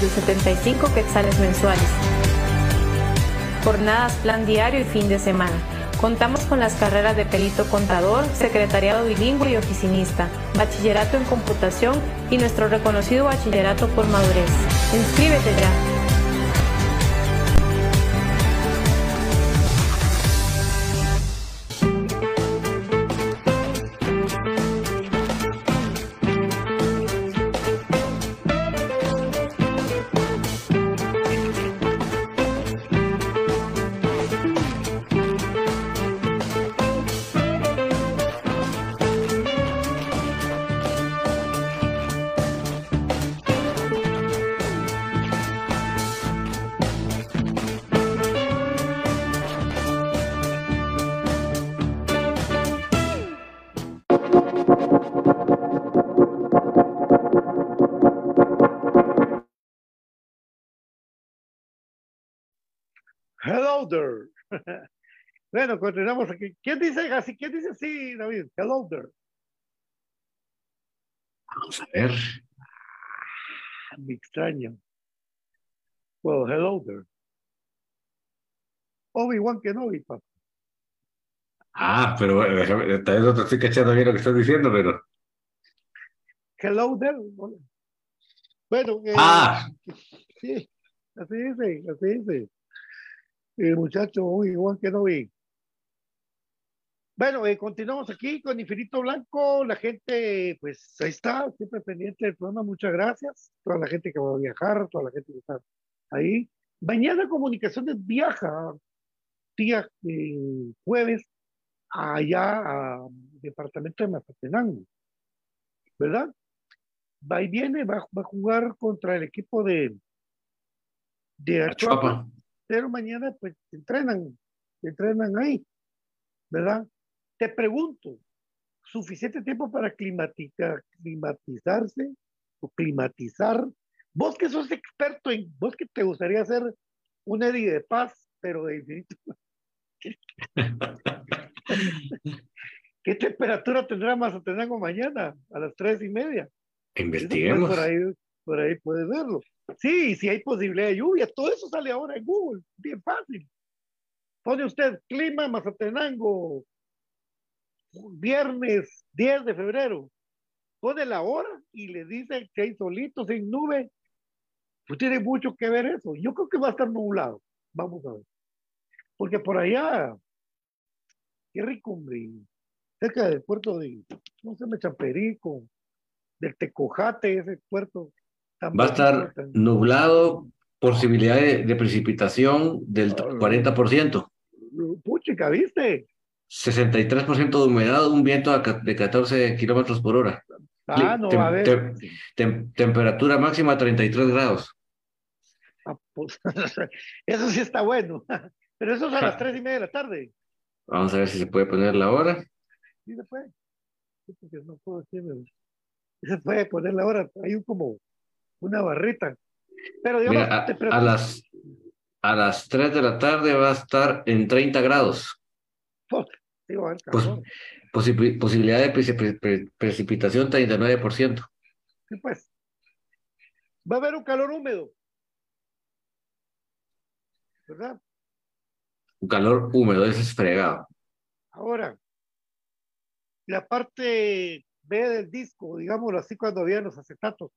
[SPEAKER 3] Desde 75 quetzales mensuales. Jornadas, plan diario y fin de semana. Contamos con las carreras de perito contador, secretariado bilingüe y oficinista, bachillerato en computación y nuestro reconocido bachillerato por madurez. Inscríbete ya.
[SPEAKER 5] Hello there. bueno, continuamos aquí. ¿Quién dice así? ¿Quién dice así, David? Hello there.
[SPEAKER 4] Vamos a ver.
[SPEAKER 5] Me extraño. Well, hello there. Obi-Wan Kenobi, papá.
[SPEAKER 4] Ah, pero eh, déjame, tal vez no te estoy cachando bien lo que estás diciendo, pero.
[SPEAKER 5] Hello there. Bueno, eh,
[SPEAKER 4] Ah,
[SPEAKER 5] sí, así dice, así dice. El muchacho Obi-Wan Kenobi. Bueno, eh, continuamos aquí con Infinito Blanco. La gente, pues ahí está, siempre pendiente del programa. Muchas gracias. Toda la gente que va a viajar, toda la gente que está ahí. Mañana Comunicaciones viaja, día eh, jueves, allá al departamento de Mazatenango, ¿verdad? Va y viene, va, va a jugar contra el equipo de, de Achuapa
[SPEAKER 4] Chuapa.
[SPEAKER 5] Pero mañana pues entrenan, entrenan ahí, ¿verdad? Te pregunto, ¿suficiente tiempo para climatica- climatizarse o climatizar? Vos que sos experto en, vos que te gustaría hacer un Eddie de paz, pero de infinito. ¿Qué temperatura tendrá Mazatenango mañana a las tres y media? Pues,
[SPEAKER 4] Investiguemos.
[SPEAKER 5] Por ahí, por ahí puedes verlo. Sí, si hay posibilidad de lluvia, todo eso sale ahora en Google, bien fácil. Pone usted clima Mazatenango, viernes 10 de febrero. Pone la hora y le dice que hay solitos sin nube. Pues tiene mucho que ver eso. Yo creo que va a estar nublado. Vamos a ver. Porque por allá, qué rico, hombre. Cerca del puerto de, no sé, me Champerico, del Tecojate, ese puerto.
[SPEAKER 4] Va a estar nublado, posibilidad de, de precipitación del
[SPEAKER 5] Ah.
[SPEAKER 4] 40%,
[SPEAKER 5] Puchica, ¿viste?
[SPEAKER 4] 63% de humedad, un viento de 14 kilómetros por hora.
[SPEAKER 5] Ah, no,
[SPEAKER 4] Tem-
[SPEAKER 5] a ver.
[SPEAKER 4] tem- Tem- temperatura máxima 33 grados.
[SPEAKER 5] Ah, pues, eso sí está bueno. Pero eso es a las tres y media de la tarde.
[SPEAKER 4] Vamos a ver si se puede poner la hora.
[SPEAKER 5] Sí se puede. Sí, porque no puedo decirme. Se puede poner la hora. Hay un como una barrita. Pero digamos,
[SPEAKER 4] Mira, a, las, a las 3 de la tarde va a estar en 30 grados.
[SPEAKER 5] Sí, va a haber
[SPEAKER 4] Pues-. Posi- posibilidad de pre- pre- precipitación 39%.
[SPEAKER 5] Sí, pues. Va a haber un calor húmedo. ¿Verdad?
[SPEAKER 4] Un calor húmedo, ese es fregado.
[SPEAKER 5] Ahora, la parte B del disco, digámoslo así, cuando había los acetatos.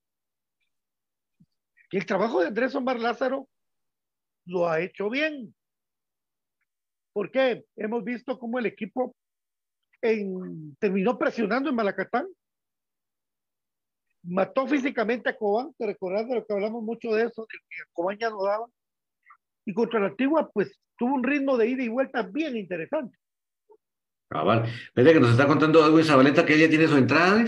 [SPEAKER 5] Y el trabajo de Andrés Omar Lázaro lo ha hecho bien. ¿Por qué? Hemos visto cómo el equipo terminó presionando en Malacatán. Mató físicamente a Cobán, te recordás de lo que hablamos mucho de eso, de que Cobán ya no daba. Y contra la Antigua, pues tuvo un ritmo de ida y vuelta bien interesante.
[SPEAKER 4] Cabal. Vete que nos está contando Edwin Zabaleta que ella tiene su entrada.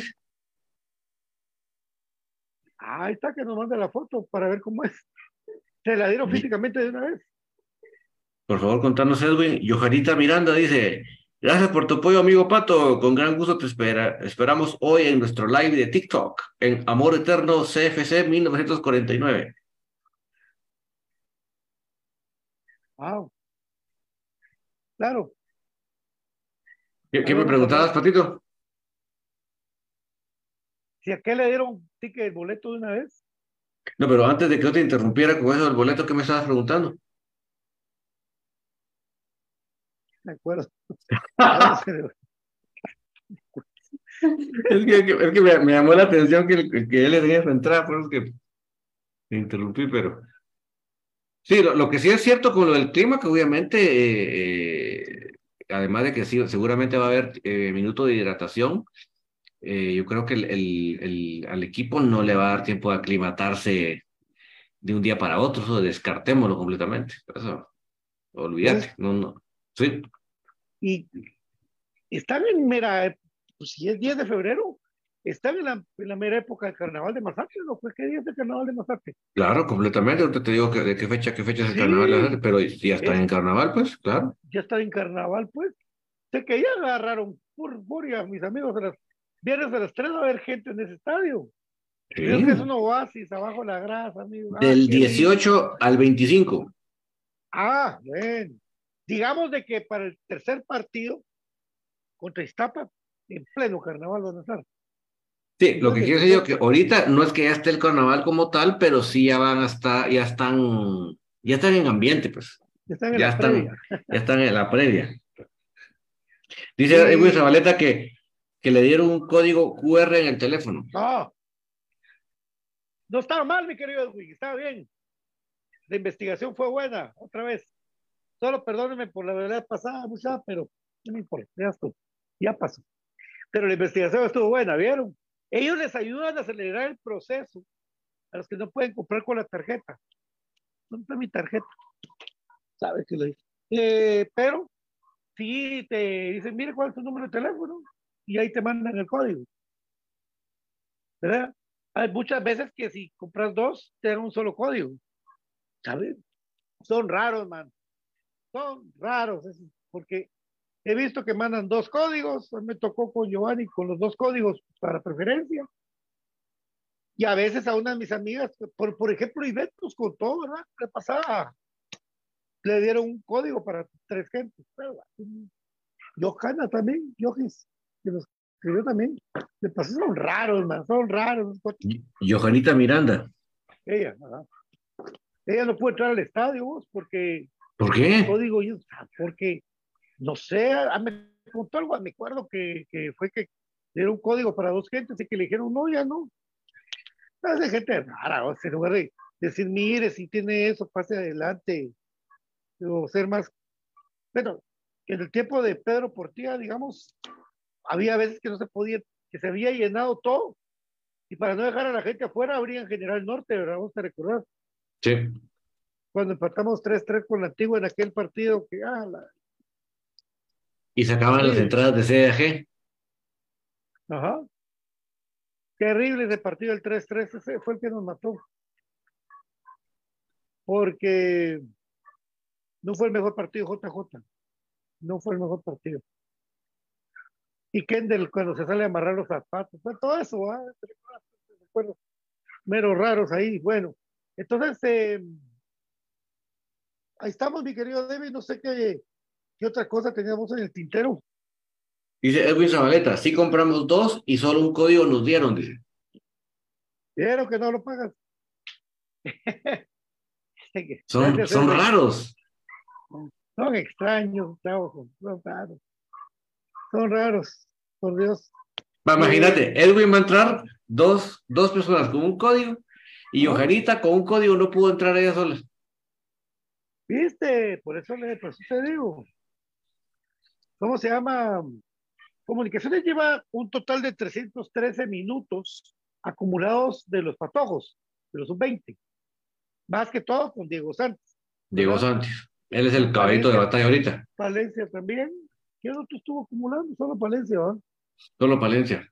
[SPEAKER 4] ¿Ves?
[SPEAKER 5] Ahí está, que nos manda la foto para ver cómo es. Se la dieron
[SPEAKER 4] Sí.
[SPEAKER 5] físicamente de una vez.
[SPEAKER 4] Por favor, contanos, Edwin. Yojarita Miranda dice: Gracias por tu apoyo, amigo Pato. Con gran gusto te espera. Esperamos hoy en nuestro live de TikTok en Amor Eterno CFC 1949.
[SPEAKER 5] Wow. Claro.
[SPEAKER 4] ¿Qué, qué me preguntabas, Patito?
[SPEAKER 5] Si a qué le dieron ticket el boleto de una vez,
[SPEAKER 4] No, pero antes de que yo te interrumpiera con eso del boleto, ¿qué me estabas preguntando?
[SPEAKER 5] me acuerdo.
[SPEAKER 4] Es que, es que me, me llamó la atención que, el- que él su entrada, por eso que me interrumpí, pero... Sí, lo, lo que sí es cierto con lo del clima, que obviamente, eh, eh, además de que sí, seguramente va a haber eh, minuto de hidratación, eh, yo creo que el, el- el- al equipo no le va a dar tiempo de aclimatarse de un día para otro, eso descartémoslo completamente. Eso, olvídate, no, no. Sí,
[SPEAKER 5] y están en mera, pues si es 10 de febrero, están en la, en la mera época del carnaval de Masarte, ¿no? Pues, ¿qué día es el carnaval de Masarte?
[SPEAKER 4] claro, completamente. Ahorita te digo que, de qué fecha, qué fecha es el
[SPEAKER 5] Sí.
[SPEAKER 4] carnaval, de Masarte, pero ya están
[SPEAKER 5] Es-
[SPEAKER 4] en carnaval, pues, claro.
[SPEAKER 5] Ya está en carnaval, pues. Sé que ya agarraron furia, mis amigos, a las viernes a las 3 va a haber gente en ese estadio.
[SPEAKER 4] Sí.
[SPEAKER 5] Es que es un oasis abajo de la grasa, amigo. Ah,
[SPEAKER 4] Del
[SPEAKER 5] lindo.
[SPEAKER 4] 18 al 25.
[SPEAKER 5] Ah, bueno. Digamos de que para el tercer partido contra Iztapa, en pleno carnaval van a estar.
[SPEAKER 4] Sí, lo que quiero decir yo que ahorita no es que ya esté el carnaval como tal, pero sí ya van a estar, ya están, ya están en ambiente, pues.
[SPEAKER 5] Ya están en
[SPEAKER 4] Ya
[SPEAKER 5] la
[SPEAKER 4] están,
[SPEAKER 5] previa.
[SPEAKER 4] ya están en la previa. Dice
[SPEAKER 5] Sí.
[SPEAKER 4] Edwin Zabaleta que, que le dieron un código QR en el teléfono.
[SPEAKER 5] No. No estaba mal, mi querido Edwin, estaba bien. La investigación fue buena, otra vez. Solo perdónenme por la verdad pasada, mucha, pero no me importa, ya estuvo, ya pasó. Pero la investigación estuvo buena, ¿vieron? Ellos les ayudan a acelerar el proceso a los que no pueden comprar con la tarjeta. ¿Dónde está mi tarjeta? Sabes que lo hice. Eh, pero sí te dicen, mire cuál es tu número de teléfono y ahí te mandan el código. ¿Verdad? Hay muchas veces que si compras dos, te dan un solo código. ¿Sabes? Son raros, man. Son raros, porque he visto que mandan dos códigos. Me tocó con Giovanni con los dos códigos para preferencia. Y a veces a una de mis amigas, por, por ejemplo, Ivette nos contó, ¿verdad? Le pasaba, le dieron un código para tres gentes. Johanna también, Yojis, que los escribió también. Le pasó, son raros, man, son raros.
[SPEAKER 4] Johanita Miranda.
[SPEAKER 5] Ella, ajá. Ella no pudo entrar al estadio, vos, porque
[SPEAKER 4] ¿Por qué?
[SPEAKER 5] código yo, ah, porque no sé, ah, me contó algo, me acuerdo que, que fue que era un código para dos gentes y que le dijeron, no, ya no. No, es gente rara, o sea, en lugar de decir, mire, si tiene eso, pase adelante, o ser más. Bueno, en el tiempo de Pedro Portilla, digamos, había veces que no se podía, que se había llenado todo, y para no dejar a la gente afuera, abrían General Norte, ¿verdad? Vamos a recordar
[SPEAKER 4] Sí.
[SPEAKER 5] cuando empatamos 3-3 con la antigua en aquel partido que, ah, la-
[SPEAKER 4] Y sacaban las
[SPEAKER 5] Sí.
[SPEAKER 4] entradas de CDG.
[SPEAKER 5] ajá. Terrible ese partido, el 3-3, ese fue el que nos mató. Porque no fue el mejor partido JJ. No fue el mejor partido. Y Kendall cuando se sale a amarrar los zapatos, todo eso, ¿ah? recuerdos meros raros ahí. Bueno, entonces, eh, ahí estamos, mi querido David, no sé qué, qué otra cosa teníamos en el tintero.
[SPEAKER 4] Dice Edwin Zabaleta, sí compramos dos y solo un código nos dieron, dice.
[SPEAKER 5] Pero que no lo pagas.
[SPEAKER 4] Son, raros.
[SPEAKER 5] Son extraños, chavos, son raros. Son raros, por Dios.
[SPEAKER 4] Imagínate, Edwin va a entrar dos, dos personas con un código y. Johanita con un código no pudo entrar ella sola.
[SPEAKER 5] ¿Viste? Por eso, le, por eso te digo. ¿Cómo se llama? Comunicaciones lleva un total de 313 minutos acumulados de los patojos, de los sub-20. Más que todo con Diego Santos.
[SPEAKER 4] Diego. Santos. Él es el caballito de batalla ahorita.
[SPEAKER 5] Palencia también. ¿Quién otro estuvo acumulando? Solo Palencia, ¿verdad?
[SPEAKER 4] Solo Palencia.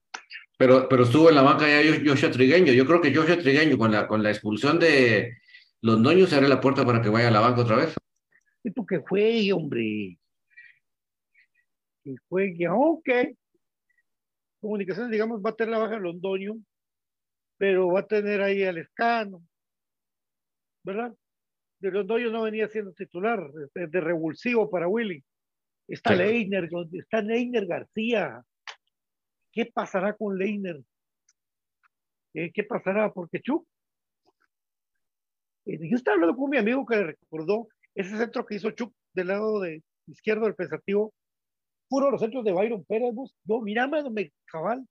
[SPEAKER 4] Pero, pero estuvo en la banca ya Josh- Joshua Trigueño. Yo creo que Joshua Trigueño, con la, con la expulsión de los Noños, se abre la puerta para que vaya a la banca otra vez.
[SPEAKER 5] Tipo que juegue, hombre. Que juegue, ok. Comunicaciones, digamos, va a tener la baja de Londoño, pero va a tener ahí al Escano, ¿verdad? De Londoño no venía siendo titular, de, de revulsivo para Willy. Está. Leiner, está Leiner García. ¿Qué pasará con Leiner? eh, ¿qué pasará por Quechú? Eh, yo estaba hablando con mi amigo que le recordó ese centro que hizo Chuck del lado de izquierdo del pensativo, puro los centros de Byron Pérez, vos. yo mira, mano, me cabal,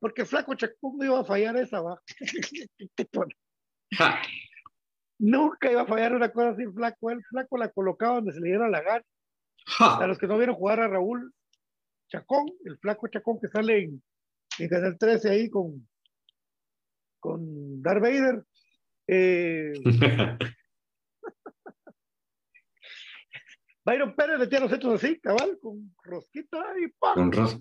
[SPEAKER 5] porque flaco Chacón no iba a fallar esa, va. Nunca iba a fallar una cosa así, flaco, el flaco la colocaba donde se le diera la gana. A los que no vieron jugar a Raúl Chacón, el flaco Chacón que sale en, en Canal 13 ahí con, con Darth Vader. Eh, Byron Pérez metía los hechos así, cabal, con rosquita y ¡pam!
[SPEAKER 4] Con ros-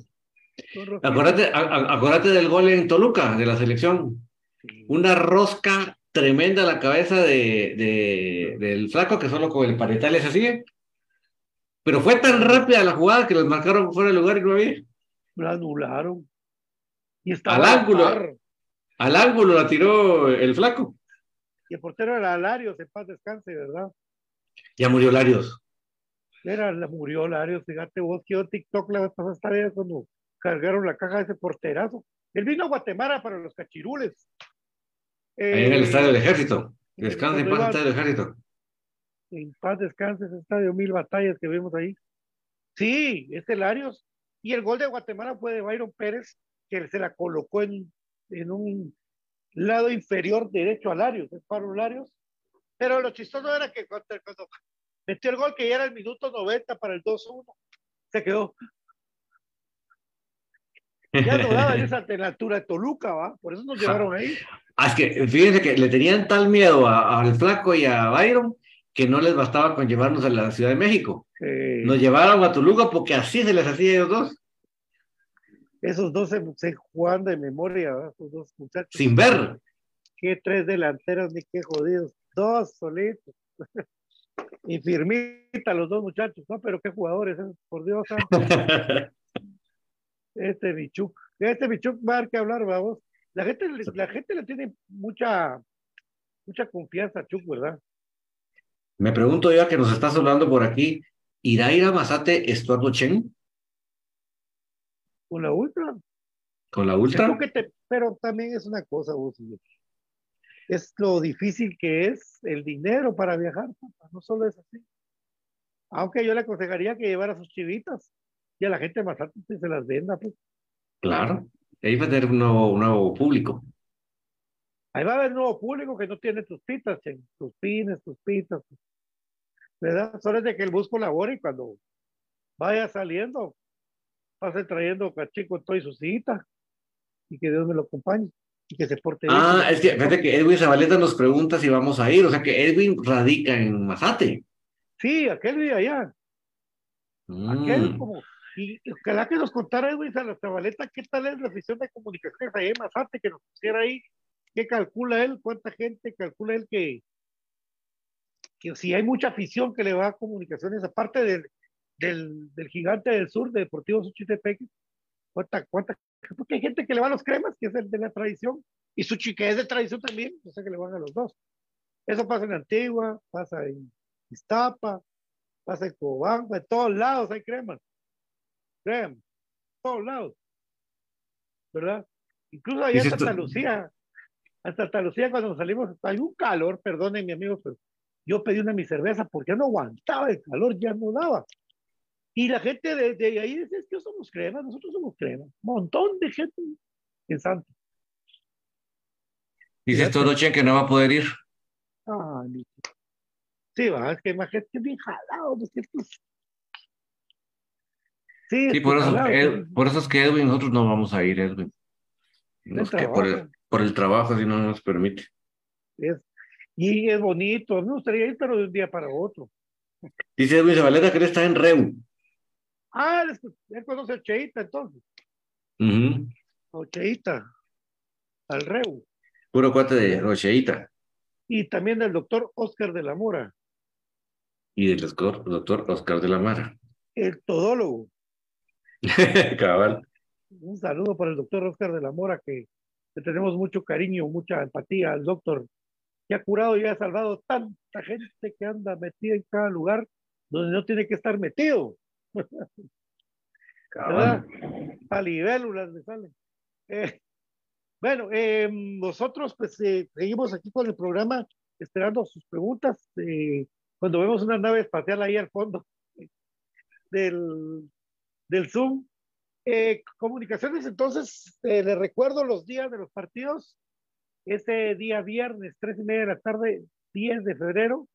[SPEAKER 5] Con rosquita.
[SPEAKER 4] Acuérdate, a- acuérdate del gol en Toluca, de la selección.
[SPEAKER 5] Sí.
[SPEAKER 4] Una rosca tremenda a la cabeza de, de- del flaco que solo con el paretal se sigue. Pero fue tan rápida la jugada que los marcaron fuera de lugar y no había.
[SPEAKER 5] La anularon. Y estaba
[SPEAKER 4] Al ángulo. Al ángulo la tiró el flaco.
[SPEAKER 5] Y el portero era Larios, en paz descanse, ¿verdad?
[SPEAKER 4] Ya murió Larios.
[SPEAKER 5] Era, murió Larios, fíjate vos que yo TikTok la vez pasada esta cuando cargaron la caja de ese porterazo. Él vino a Guatemala para los cachirules.
[SPEAKER 4] Ahí en el
[SPEAKER 5] Eh,
[SPEAKER 4] estadio del ejército. Descansa en paz, estadio del ejército.
[SPEAKER 5] En paz descanse ese estadio Mil Batallas que vimos ahí. Sí, este Larios. Y el gol de Guatemala fue de Byron Pérez, que se la colocó en, en un lado inferior derecho a Larios, es para Larios. Pero lo chistoso era que cuando, cuando metió el gol, que ya era el minuto 90 para el 2-1, se quedó. Ya no daba esa altura de Toluca, ¿va? Por eso nos llevaron ahí.
[SPEAKER 4] Ah, es que fíjense que le tenían tal miedo a- al flaco y a Byron que no les bastaba con llevarnos a la Ciudad de México.
[SPEAKER 5] Eh,
[SPEAKER 4] Nos llevaron a Toluca porque así se les hacía a ellos dos,
[SPEAKER 5] esos dos se, se jugaban de memoria, ¿va? Esos dos muchachos.
[SPEAKER 4] sin ver.
[SPEAKER 5] qué tres delanteros ni qué jodidos, dos solitos. y firmita los dos muchachos, no, pero qué jugadores, ¿eh? por Dios santo. Este Bichuk, este Bichuk va a dar que hablar, vamos. La gente, la gente le tiene mucha, mucha confianza a Chuk, ¿verdad?
[SPEAKER 4] Me pregunto yo que nos estás hablando por aquí, ¿irá a ir a Mazate Estuardo Chen
[SPEAKER 5] Con la ultra.
[SPEAKER 4] con la Ultra?
[SPEAKER 5] que te- pero también es una cosa, vos, y- es lo difícil que es el dinero para viajar, papá, no solo es así. Aunque yo le aconsejaría que llevara sus chivitas y a la gente más alta se las venda, pues.
[SPEAKER 4] Claro, ahí va a tener un nuevo, un nuevo público.
[SPEAKER 5] Ahí va a haber nuevo público que no tiene tus pitas, che, tus pines, tus pitas. ¿Verdad? Solo es de que el bus colabore y cuando vaya saliendo, pase trayendo cachico todo y su cita y que Dios me lo acompañe y que se porte bien.
[SPEAKER 4] Ah, es que fíjate que Edwin Zabaleta nos pregunta si vamos a ir, o sea que Edwin radica en Mazate.
[SPEAKER 5] Sí, aquel vive allá. Aquel
[SPEAKER 4] Mm.
[SPEAKER 5] como, y y ojalá que nos contara Edwin Zabaleta qué tal es la afición de comunicaciones ahí en Mazate, que nos pusiera ahí, qué calcula él, cuánta gente calcula él que, que si hay mucha afición que le va a comunicaciones, aparte del, del, del gigante del sur, de Deportivo Suchitepeque, cuánta, cuánta, porque hay gente que le va a los cremas, que es el de la tradición, y Suchi, que es de tradición también, o sea que le van a los dos. Eso pasa en Antigua, pasa en Iztapa, pasa en Cobamba, en todos lados hay cremas. Cremas, todos lados. ¿Verdad? Incluso allá en Santa Lucía, en Santa Lucía cuando salimos, hay un calor, perdonen mi amigo, pero yo pedí una mi cerveza porque ya no aguantaba el calor, ya no daba. Y la gente de, de ahí dice, es que somos cremas, nosotros somos cremas. Un montón de gente en Santa.
[SPEAKER 4] Dice Estuardo Chen que no va a poder ir.
[SPEAKER 5] Ah, sí, va, es que más gente bien jalado, ¿no es cierto? Sí,
[SPEAKER 4] Sí, por eso,
[SPEAKER 5] jalado,
[SPEAKER 4] Ed- por eso es que Edwin, nosotros no vamos a ir, Edwin. No, es que por, el,
[SPEAKER 5] trabajo.
[SPEAKER 4] por el trabajo, si no nos permite.
[SPEAKER 5] es- y es bonito, me gustaría ir, pero de un día para otro.
[SPEAKER 4] Dice Edwin Zabaleta que él está en Reu.
[SPEAKER 5] Ah, él, conoce a Cheita entonces, Cheita, al Reu,
[SPEAKER 4] Puro cuate de Rocheita.
[SPEAKER 5] y también del doctor Oscar de la Mora,
[SPEAKER 4] Y del doctor, doctor Oscar de la Mara.
[SPEAKER 5] el todólogo.
[SPEAKER 4] Cabal.
[SPEAKER 5] Un saludo para el doctor Oscar de la Mora, que le tenemos mucho cariño, mucha empatía al doctor, que ha curado y ha salvado tanta gente que anda metida en cada lugar donde no tiene que estar metido. ¿verdad? Libélulas le salen. Eh, Bueno, eh, nosotros pues eh, seguimos aquí con el programa esperando sus preguntas. eh, cuando vemos una nave espacial ahí al fondo del, del Zoom. Comunicaciones, entonces, les recuerdo los días de los partidos. Ese día viernes, tres y media de la tarde, 10 de febrero,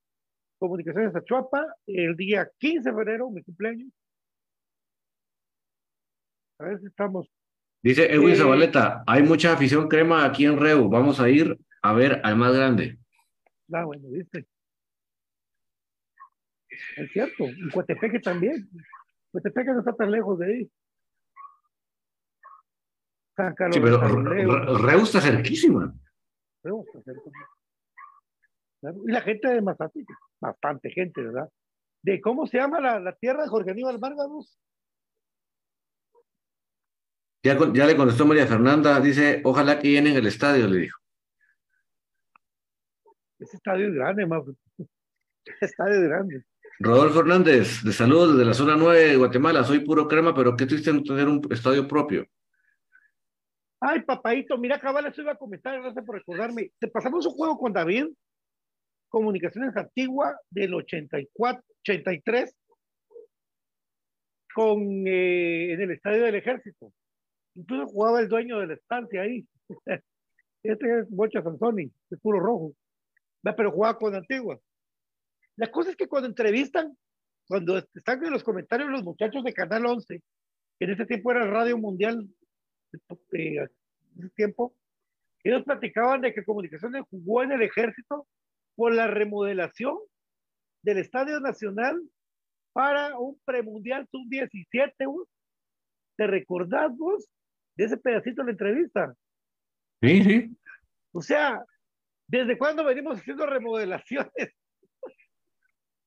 [SPEAKER 5] Comunicaciones Achuapa. El día 15 de febrero, mi cumpleaños. A ver si estamos.
[SPEAKER 4] Dice Edwin
[SPEAKER 5] Eh,
[SPEAKER 4] Zabaleta, hay mucha afición crema aquí en Reu. Vamos a ir a ver al más grande.
[SPEAKER 5] Ah, bueno, viste. Es cierto. Y Coatepeque también. Coatepeque no está tan lejos de ahí. San Carlos
[SPEAKER 4] Sí, pero Reu está cerquísima.
[SPEAKER 5] Y la gente de Mazate, bastante gente, ¿verdad? De cómo se llama la, la tierra de Jorge Aníbal Márganos.
[SPEAKER 4] Ya, ya le contestó María Fernanda, dice, ojalá que llenen el estadio, le dijo.
[SPEAKER 5] Ese estadio es grande, más. Estadio es grande.
[SPEAKER 4] Rodolfo Hernández, de saludos desde la zona 9 de Guatemala, soy puro crema, pero qué triste no tener un estadio propio.
[SPEAKER 5] Ay, papadito, mira, cabal, eso iba a comentar, gracias por recordarme. Te pasamos un juego con David, Comunicaciones Antigua del 84, 83, con, eh, en el Estadio del Ejército. Incluso jugaba el dueño de la estancia ahí. Este es Bocha Sansoni, es puro rojo. Pero jugaba con Antigua. La cosa es que cuando entrevistan, cuando están en los comentarios los muchachos de Canal 11, que en ese tiempo era Radio Mundial, eh, en ese tiempo, ellos platicaban de que Comunicaciones jugó en el ejército por la remodelación del Estadio Nacional para un premundial sub-17. güey. ¿Te recordás vos de ese pedacito de la entrevista?
[SPEAKER 4] Sí, sí.
[SPEAKER 5] O sea, ¿desde cuándo venimos haciendo remodelaciones?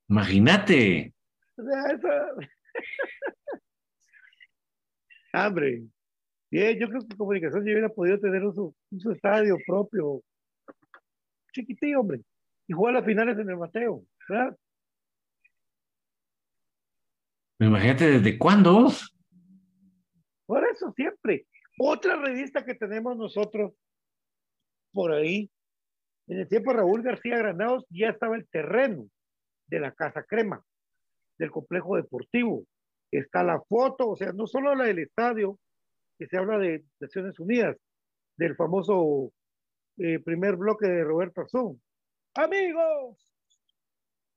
[SPEAKER 4] Imagínate.
[SPEAKER 5] O sea, esa... Hambre. Bien, yo creo que Comunicación ya hubiera podido tener su, su estadio propio. Chiquitillo, hombre. Y jugar las finales en el Mateo. ¿verdad?
[SPEAKER 4] Imagínate desde cuándo.
[SPEAKER 5] Por eso siempre. Otra revista que tenemos nosotros por ahí, en el tiempo de Raúl García Granados ya estaba el terreno de la Casa Crema, del complejo deportivo. Está la foto, o sea, no solo la del estadio, que se habla de Naciones Unidas, del famoso eh, primer bloque de Roberto Azul. Amigos,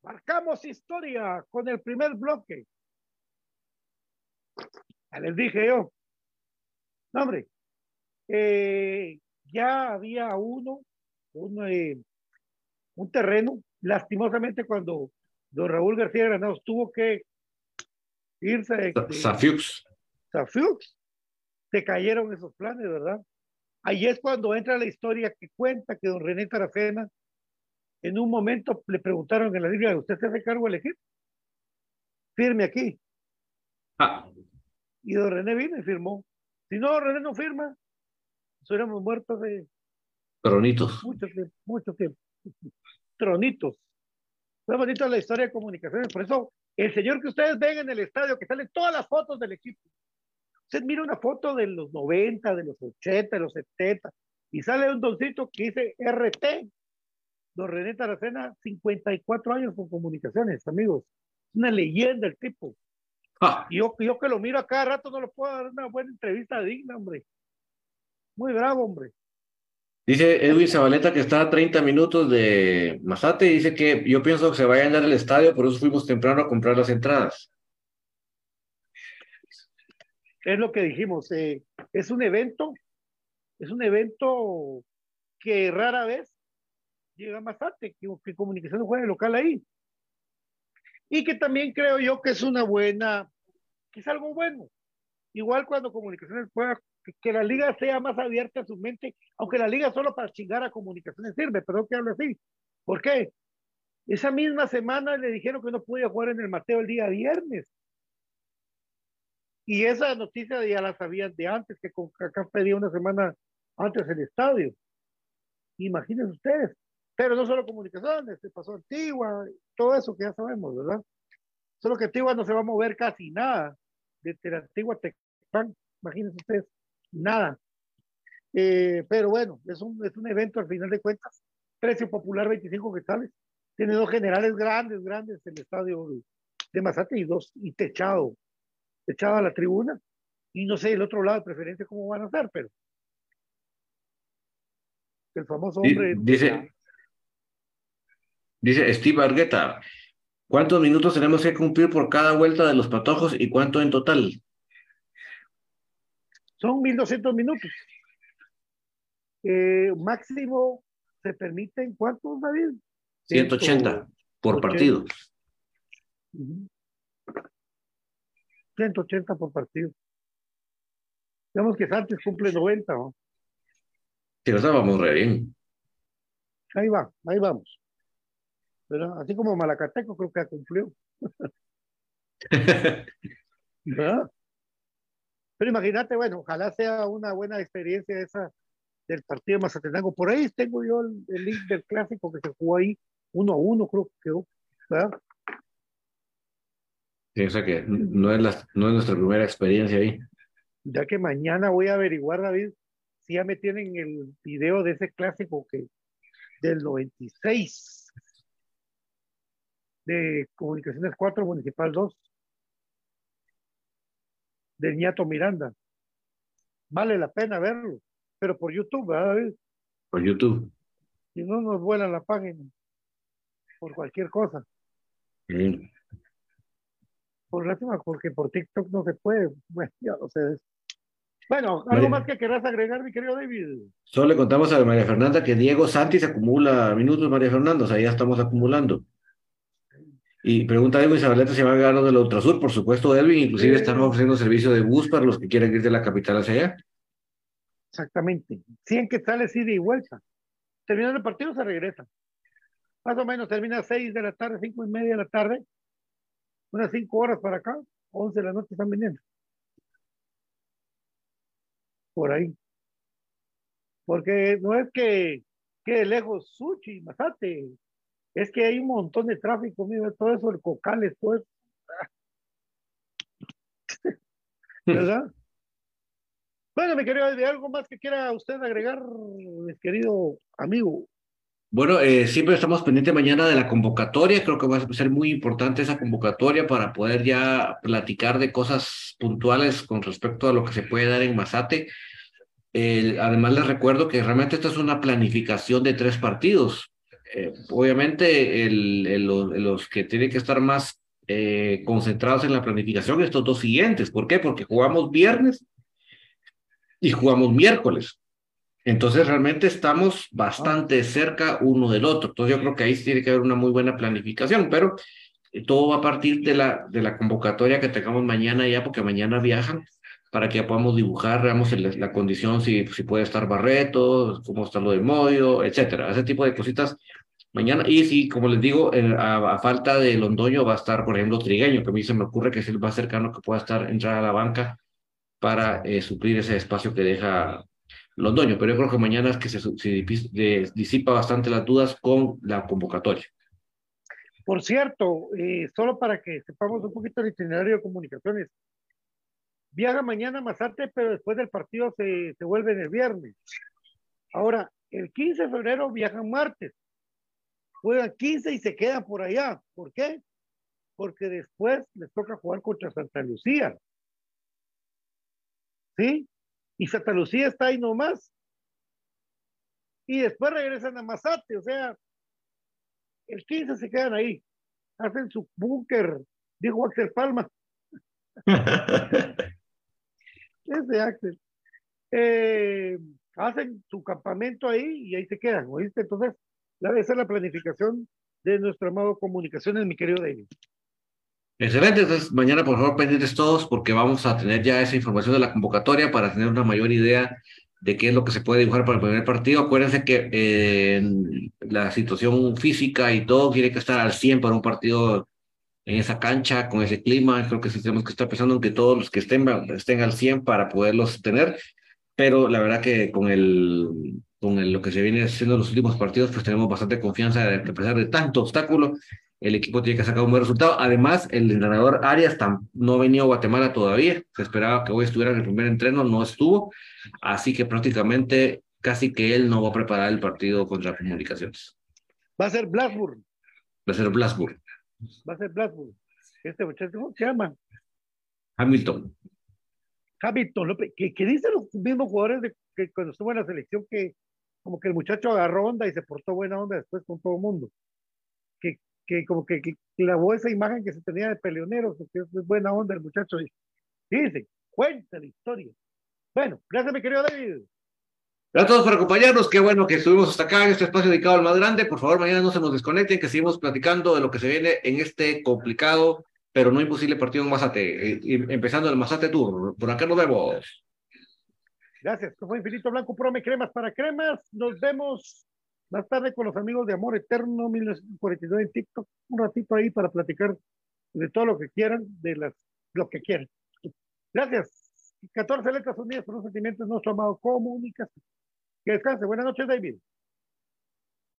[SPEAKER 5] marcamos historia con el primer bloque. Ya les dije yo. No, hombre, eh, ya había uno, un, eh, un terreno, lastimosamente cuando don Raúl García Granados tuvo que irse
[SPEAKER 4] Safiux.
[SPEAKER 5] Safiux, se cayeron esos planes, ¿verdad? Ahí es cuando entra la historia que cuenta que don René Taracena, en un momento le preguntaron en la Biblia, ¿usted se hace cargo de elegir? Firme aquí.
[SPEAKER 4] Ah,
[SPEAKER 5] Y don René vino y firmó. Si no, don René no firma, nos hubiéramos muerto de
[SPEAKER 4] tronitos.
[SPEAKER 5] mucho tiempo, mucho tiempo. Tronitos. Fue bonita la historia de comunicaciones. Por eso, el señor que ustedes ven en el estadio, que salen todas las fotos del equipo. Usted mira una foto de los 90, de los 80, de los 70, y sale un doncito que dice RT. Don René Taracena, 54 años con comunicaciones, amigos. Es una leyenda el tipo.
[SPEAKER 4] Ah,
[SPEAKER 5] yo que lo miro a cada rato no le puedo dar una buena entrevista digna, hombre. Muy bravo, hombre.
[SPEAKER 4] Dice Edwin Zabaleta que está a 30 minutos de Mazate y dice que yo pienso que se va a llenar el estadio, por eso fuimos temprano a comprar las entradas.
[SPEAKER 5] Es lo que dijimos. eh, es un evento, es un evento que rara vez llega a Mazate, que, que Comunicación juega local ahí. Y que también creo yo que es una buena, que es algo bueno. Igual cuando Comunicaciones juega, que, que la liga sea más abierta a su mente, aunque la liga solo para chingar a Comunicaciones sirve, pero que hablo así. ¿Por qué? Esa misma semana le dijeron que no podía jugar en el Mateo el día viernes. Y esa noticia ya la sabían de antes, que con acá pedía una semana antes el estadio. Imagínense ustedes. Pero no solo comunicaciones, se pasó Antigua, todo eso que ya sabemos, ¿verdad? Solo que Antigua no se va a mover casi nada. Desde la Antigua Tecpan, imagínense ustedes, nada. Eh, pero bueno, es un, es un evento al final de cuentas. Precio popular 25 quetzales. Tiene dos generales grandes, grandes el estadio de, de Mazate y dos, y techado, techado a la tribuna. Y no sé el otro lado de preferencia cómo van a hacer, pero el famoso hombre.
[SPEAKER 4] Dice, dice Steve Argueta, ¿cuántos minutos tenemos que cumplir por cada vuelta de los patojos y cuánto en total?
[SPEAKER 5] Son 1200 minutos. Eh, máximo se permiten, ¿cuántos, David?
[SPEAKER 4] 180 por partido.
[SPEAKER 5] 180 por partido. Digamos que Santos cumple 90, ¿no?
[SPEAKER 4] Sí, sea, vamos re bien.
[SPEAKER 5] Ahí va, ahí vamos. ¿Verdad? Así como Malacateco creo que cumplió. ¿verdad? Pero imagínate, bueno, ojalá sea una buena experiencia esa del partido de Mazatenango. Por ahí tengo yo el, el link del clásico que se jugó ahí, uno a uno, creo que quedó. ¿verdad?
[SPEAKER 4] Sí, o sea que no es, la, no es nuestra primera experiencia ahí.
[SPEAKER 5] Ya que mañana voy a averiguar, David, si ya me tienen el video de ese clásico que del 96 de Comunicaciones 4, Municipal 2, de Ñato Miranda. Vale la pena verlo, pero por YouTube, ¿verdad, David?
[SPEAKER 4] Por YouTube.
[SPEAKER 5] Si no nos vuelan la página, por cualquier cosa.
[SPEAKER 4] Mm.
[SPEAKER 5] Por lástima, porque por TikTok no se puede. Bueno, ya no sé. de eso. Bueno, algo
[SPEAKER 4] María.
[SPEAKER 5] más que querrás agregar, mi querido David.
[SPEAKER 4] Solo le contamos a María Fernanda que Diego Santis acumula minutos, María Fernanda, o sea, ya estamos acumulando. Y pregunta Edwin Zabaleta si va a ganar del Ultrasur, por supuesto, Edwin, inclusive
[SPEAKER 5] Sí.
[SPEAKER 4] estamos ofreciendo servicio de bus para los que quieran ir de la capital hacia allá.
[SPEAKER 5] Exactamente. 100 quetzales ida y vuelta. Terminando el partido se regresa. Más o menos termina a 6 de la tarde, 5 y media de la tarde. Unas 5 horas para acá, 11 de la noche están viniendo. Por ahí. Porque no es que quede lejos Suchi, Mazate. Es que hay un montón de tráfico, mira, todo eso, el Cocales, todo eso. ¿Verdad? Bueno, mi querido, ¿hay algo más que quiera usted agregar, mi querido amigo?
[SPEAKER 4] Bueno, eh, siempre estamos pendientes mañana de la convocatoria. Creo que va a ser muy importante esa convocatoria para poder ya platicar de cosas puntuales con respecto a lo que se puede dar en Mazate. Además, les recuerdo que realmente esta es una planificación de tres partidos. Eh, obviamente, los que tienen que estar más eh, concentrados en la planificación, estos dos siguientes. ¿Por qué? Porque jugamos viernes y jugamos miércoles. Entonces realmente estamos bastante cerca uno del otro. Entonces yo creo que ahí tiene que haber una muy buena planificación, pero eh, todo va a partir de la, de la convocatoria que tengamos mañana ya, porque mañana viajan para que ya podamos dibujar, veamos el- la condición, si, si puede estar Barreto, cómo está lo de Moyo, etcétera. Ese tipo de cositas mañana. Y sí, como les digo, eh, a, a falta de Londoño va a estar, por ejemplo, Trigueño, que a mí se me ocurre que es el más cercano que pueda estar, entrar a la banca para eh, suplir ese espacio que deja Londoño, pero yo creo que mañana es que se, disipa bastante las dudas con la convocatoria.
[SPEAKER 5] Por cierto, eh, solo para que sepamos un poquito el itinerario de comunicaciones. Viaja mañana a Mazarte, pero después del partido se, se vuelve en el viernes. Ahora, el 15 de febrero viajan martes. Juegan 15 y se quedan por allá. ¿Por qué? Porque después les toca jugar contra Santa Lucía. ¿Sí? Y Santa Lucía está ahí nomás. Y después regresan a Mazate, o sea, el 15 se quedan ahí, hacen su búnker, dijo Axel Palma, ese Axel. Eh, hacen su campamento ahí y ahí se quedan, ¿oíste? Entonces, la, esa es la planificación de nuestro amado Comunicaciones, mi querido David.
[SPEAKER 4] Excelente, entonces mañana por favor pendientes todos porque vamos a tener ya esa información de la convocatoria para tener una mayor idea de qué es lo que se puede dibujar para el primer partido. Acuérdense que eh, la situación física y todo tiene que estar al 100 para un partido en esa cancha, con ese clima. Creo que sí tenemos que estar pensando en que todos los que estén, estén al 100 para poderlos tener. Pero la verdad que con el con el- lo que se viene haciendo en los últimos partidos, pues tenemos bastante confianza de que a pesar de tanto obstáculo, el equipo tiene que sacar un buen resultado. Además, el entrenador Arias no ha venido a Guatemala todavía. Se esperaba que hoy estuviera en el primer entreno, no estuvo. Así que prácticamente casi que él no va a preparar el partido contra Comunicaciones.
[SPEAKER 5] Va a ser Blasburg.
[SPEAKER 4] Va a ser Blasburg.
[SPEAKER 5] Va a ser Blasburg. Este muchacho, ¿cómo se llama?
[SPEAKER 4] Hamilton.
[SPEAKER 5] Hamilton López, que, que dicen los mismos jugadores de, que cuando estuvo en la selección que como que el muchacho agarró onda y se portó buena onda después con todo el mundo. Que, que como que, que clavó esa imagen que se tenía de peleonero, que es buena onda el muchacho. Dice, cuenta la historia. Bueno, gracias mi querido David.
[SPEAKER 4] Gracias a todos por acompañarnos. Qué bueno que estuvimos hasta acá en este espacio dedicado al más grande. Por favor, mañana no se nos desconecten, que seguimos platicando de lo que se viene en este complicado pero no imposible partido en Mazate. Eh, empezando el Mazate Tour. Por acá nos vemos.
[SPEAKER 5] Gracias. Como Infinito Blanco Prome Cremas para Cremas. Nos vemos más tarde con los amigos de Amor Eterno 1942 en TikTok. Un ratito ahí para platicar de todo lo que quieran, de las, lo que quieran. Gracias. 14 letras unidas por los sentimientos, nuestro amado comunicación. Que descanse. Buenas noches, David.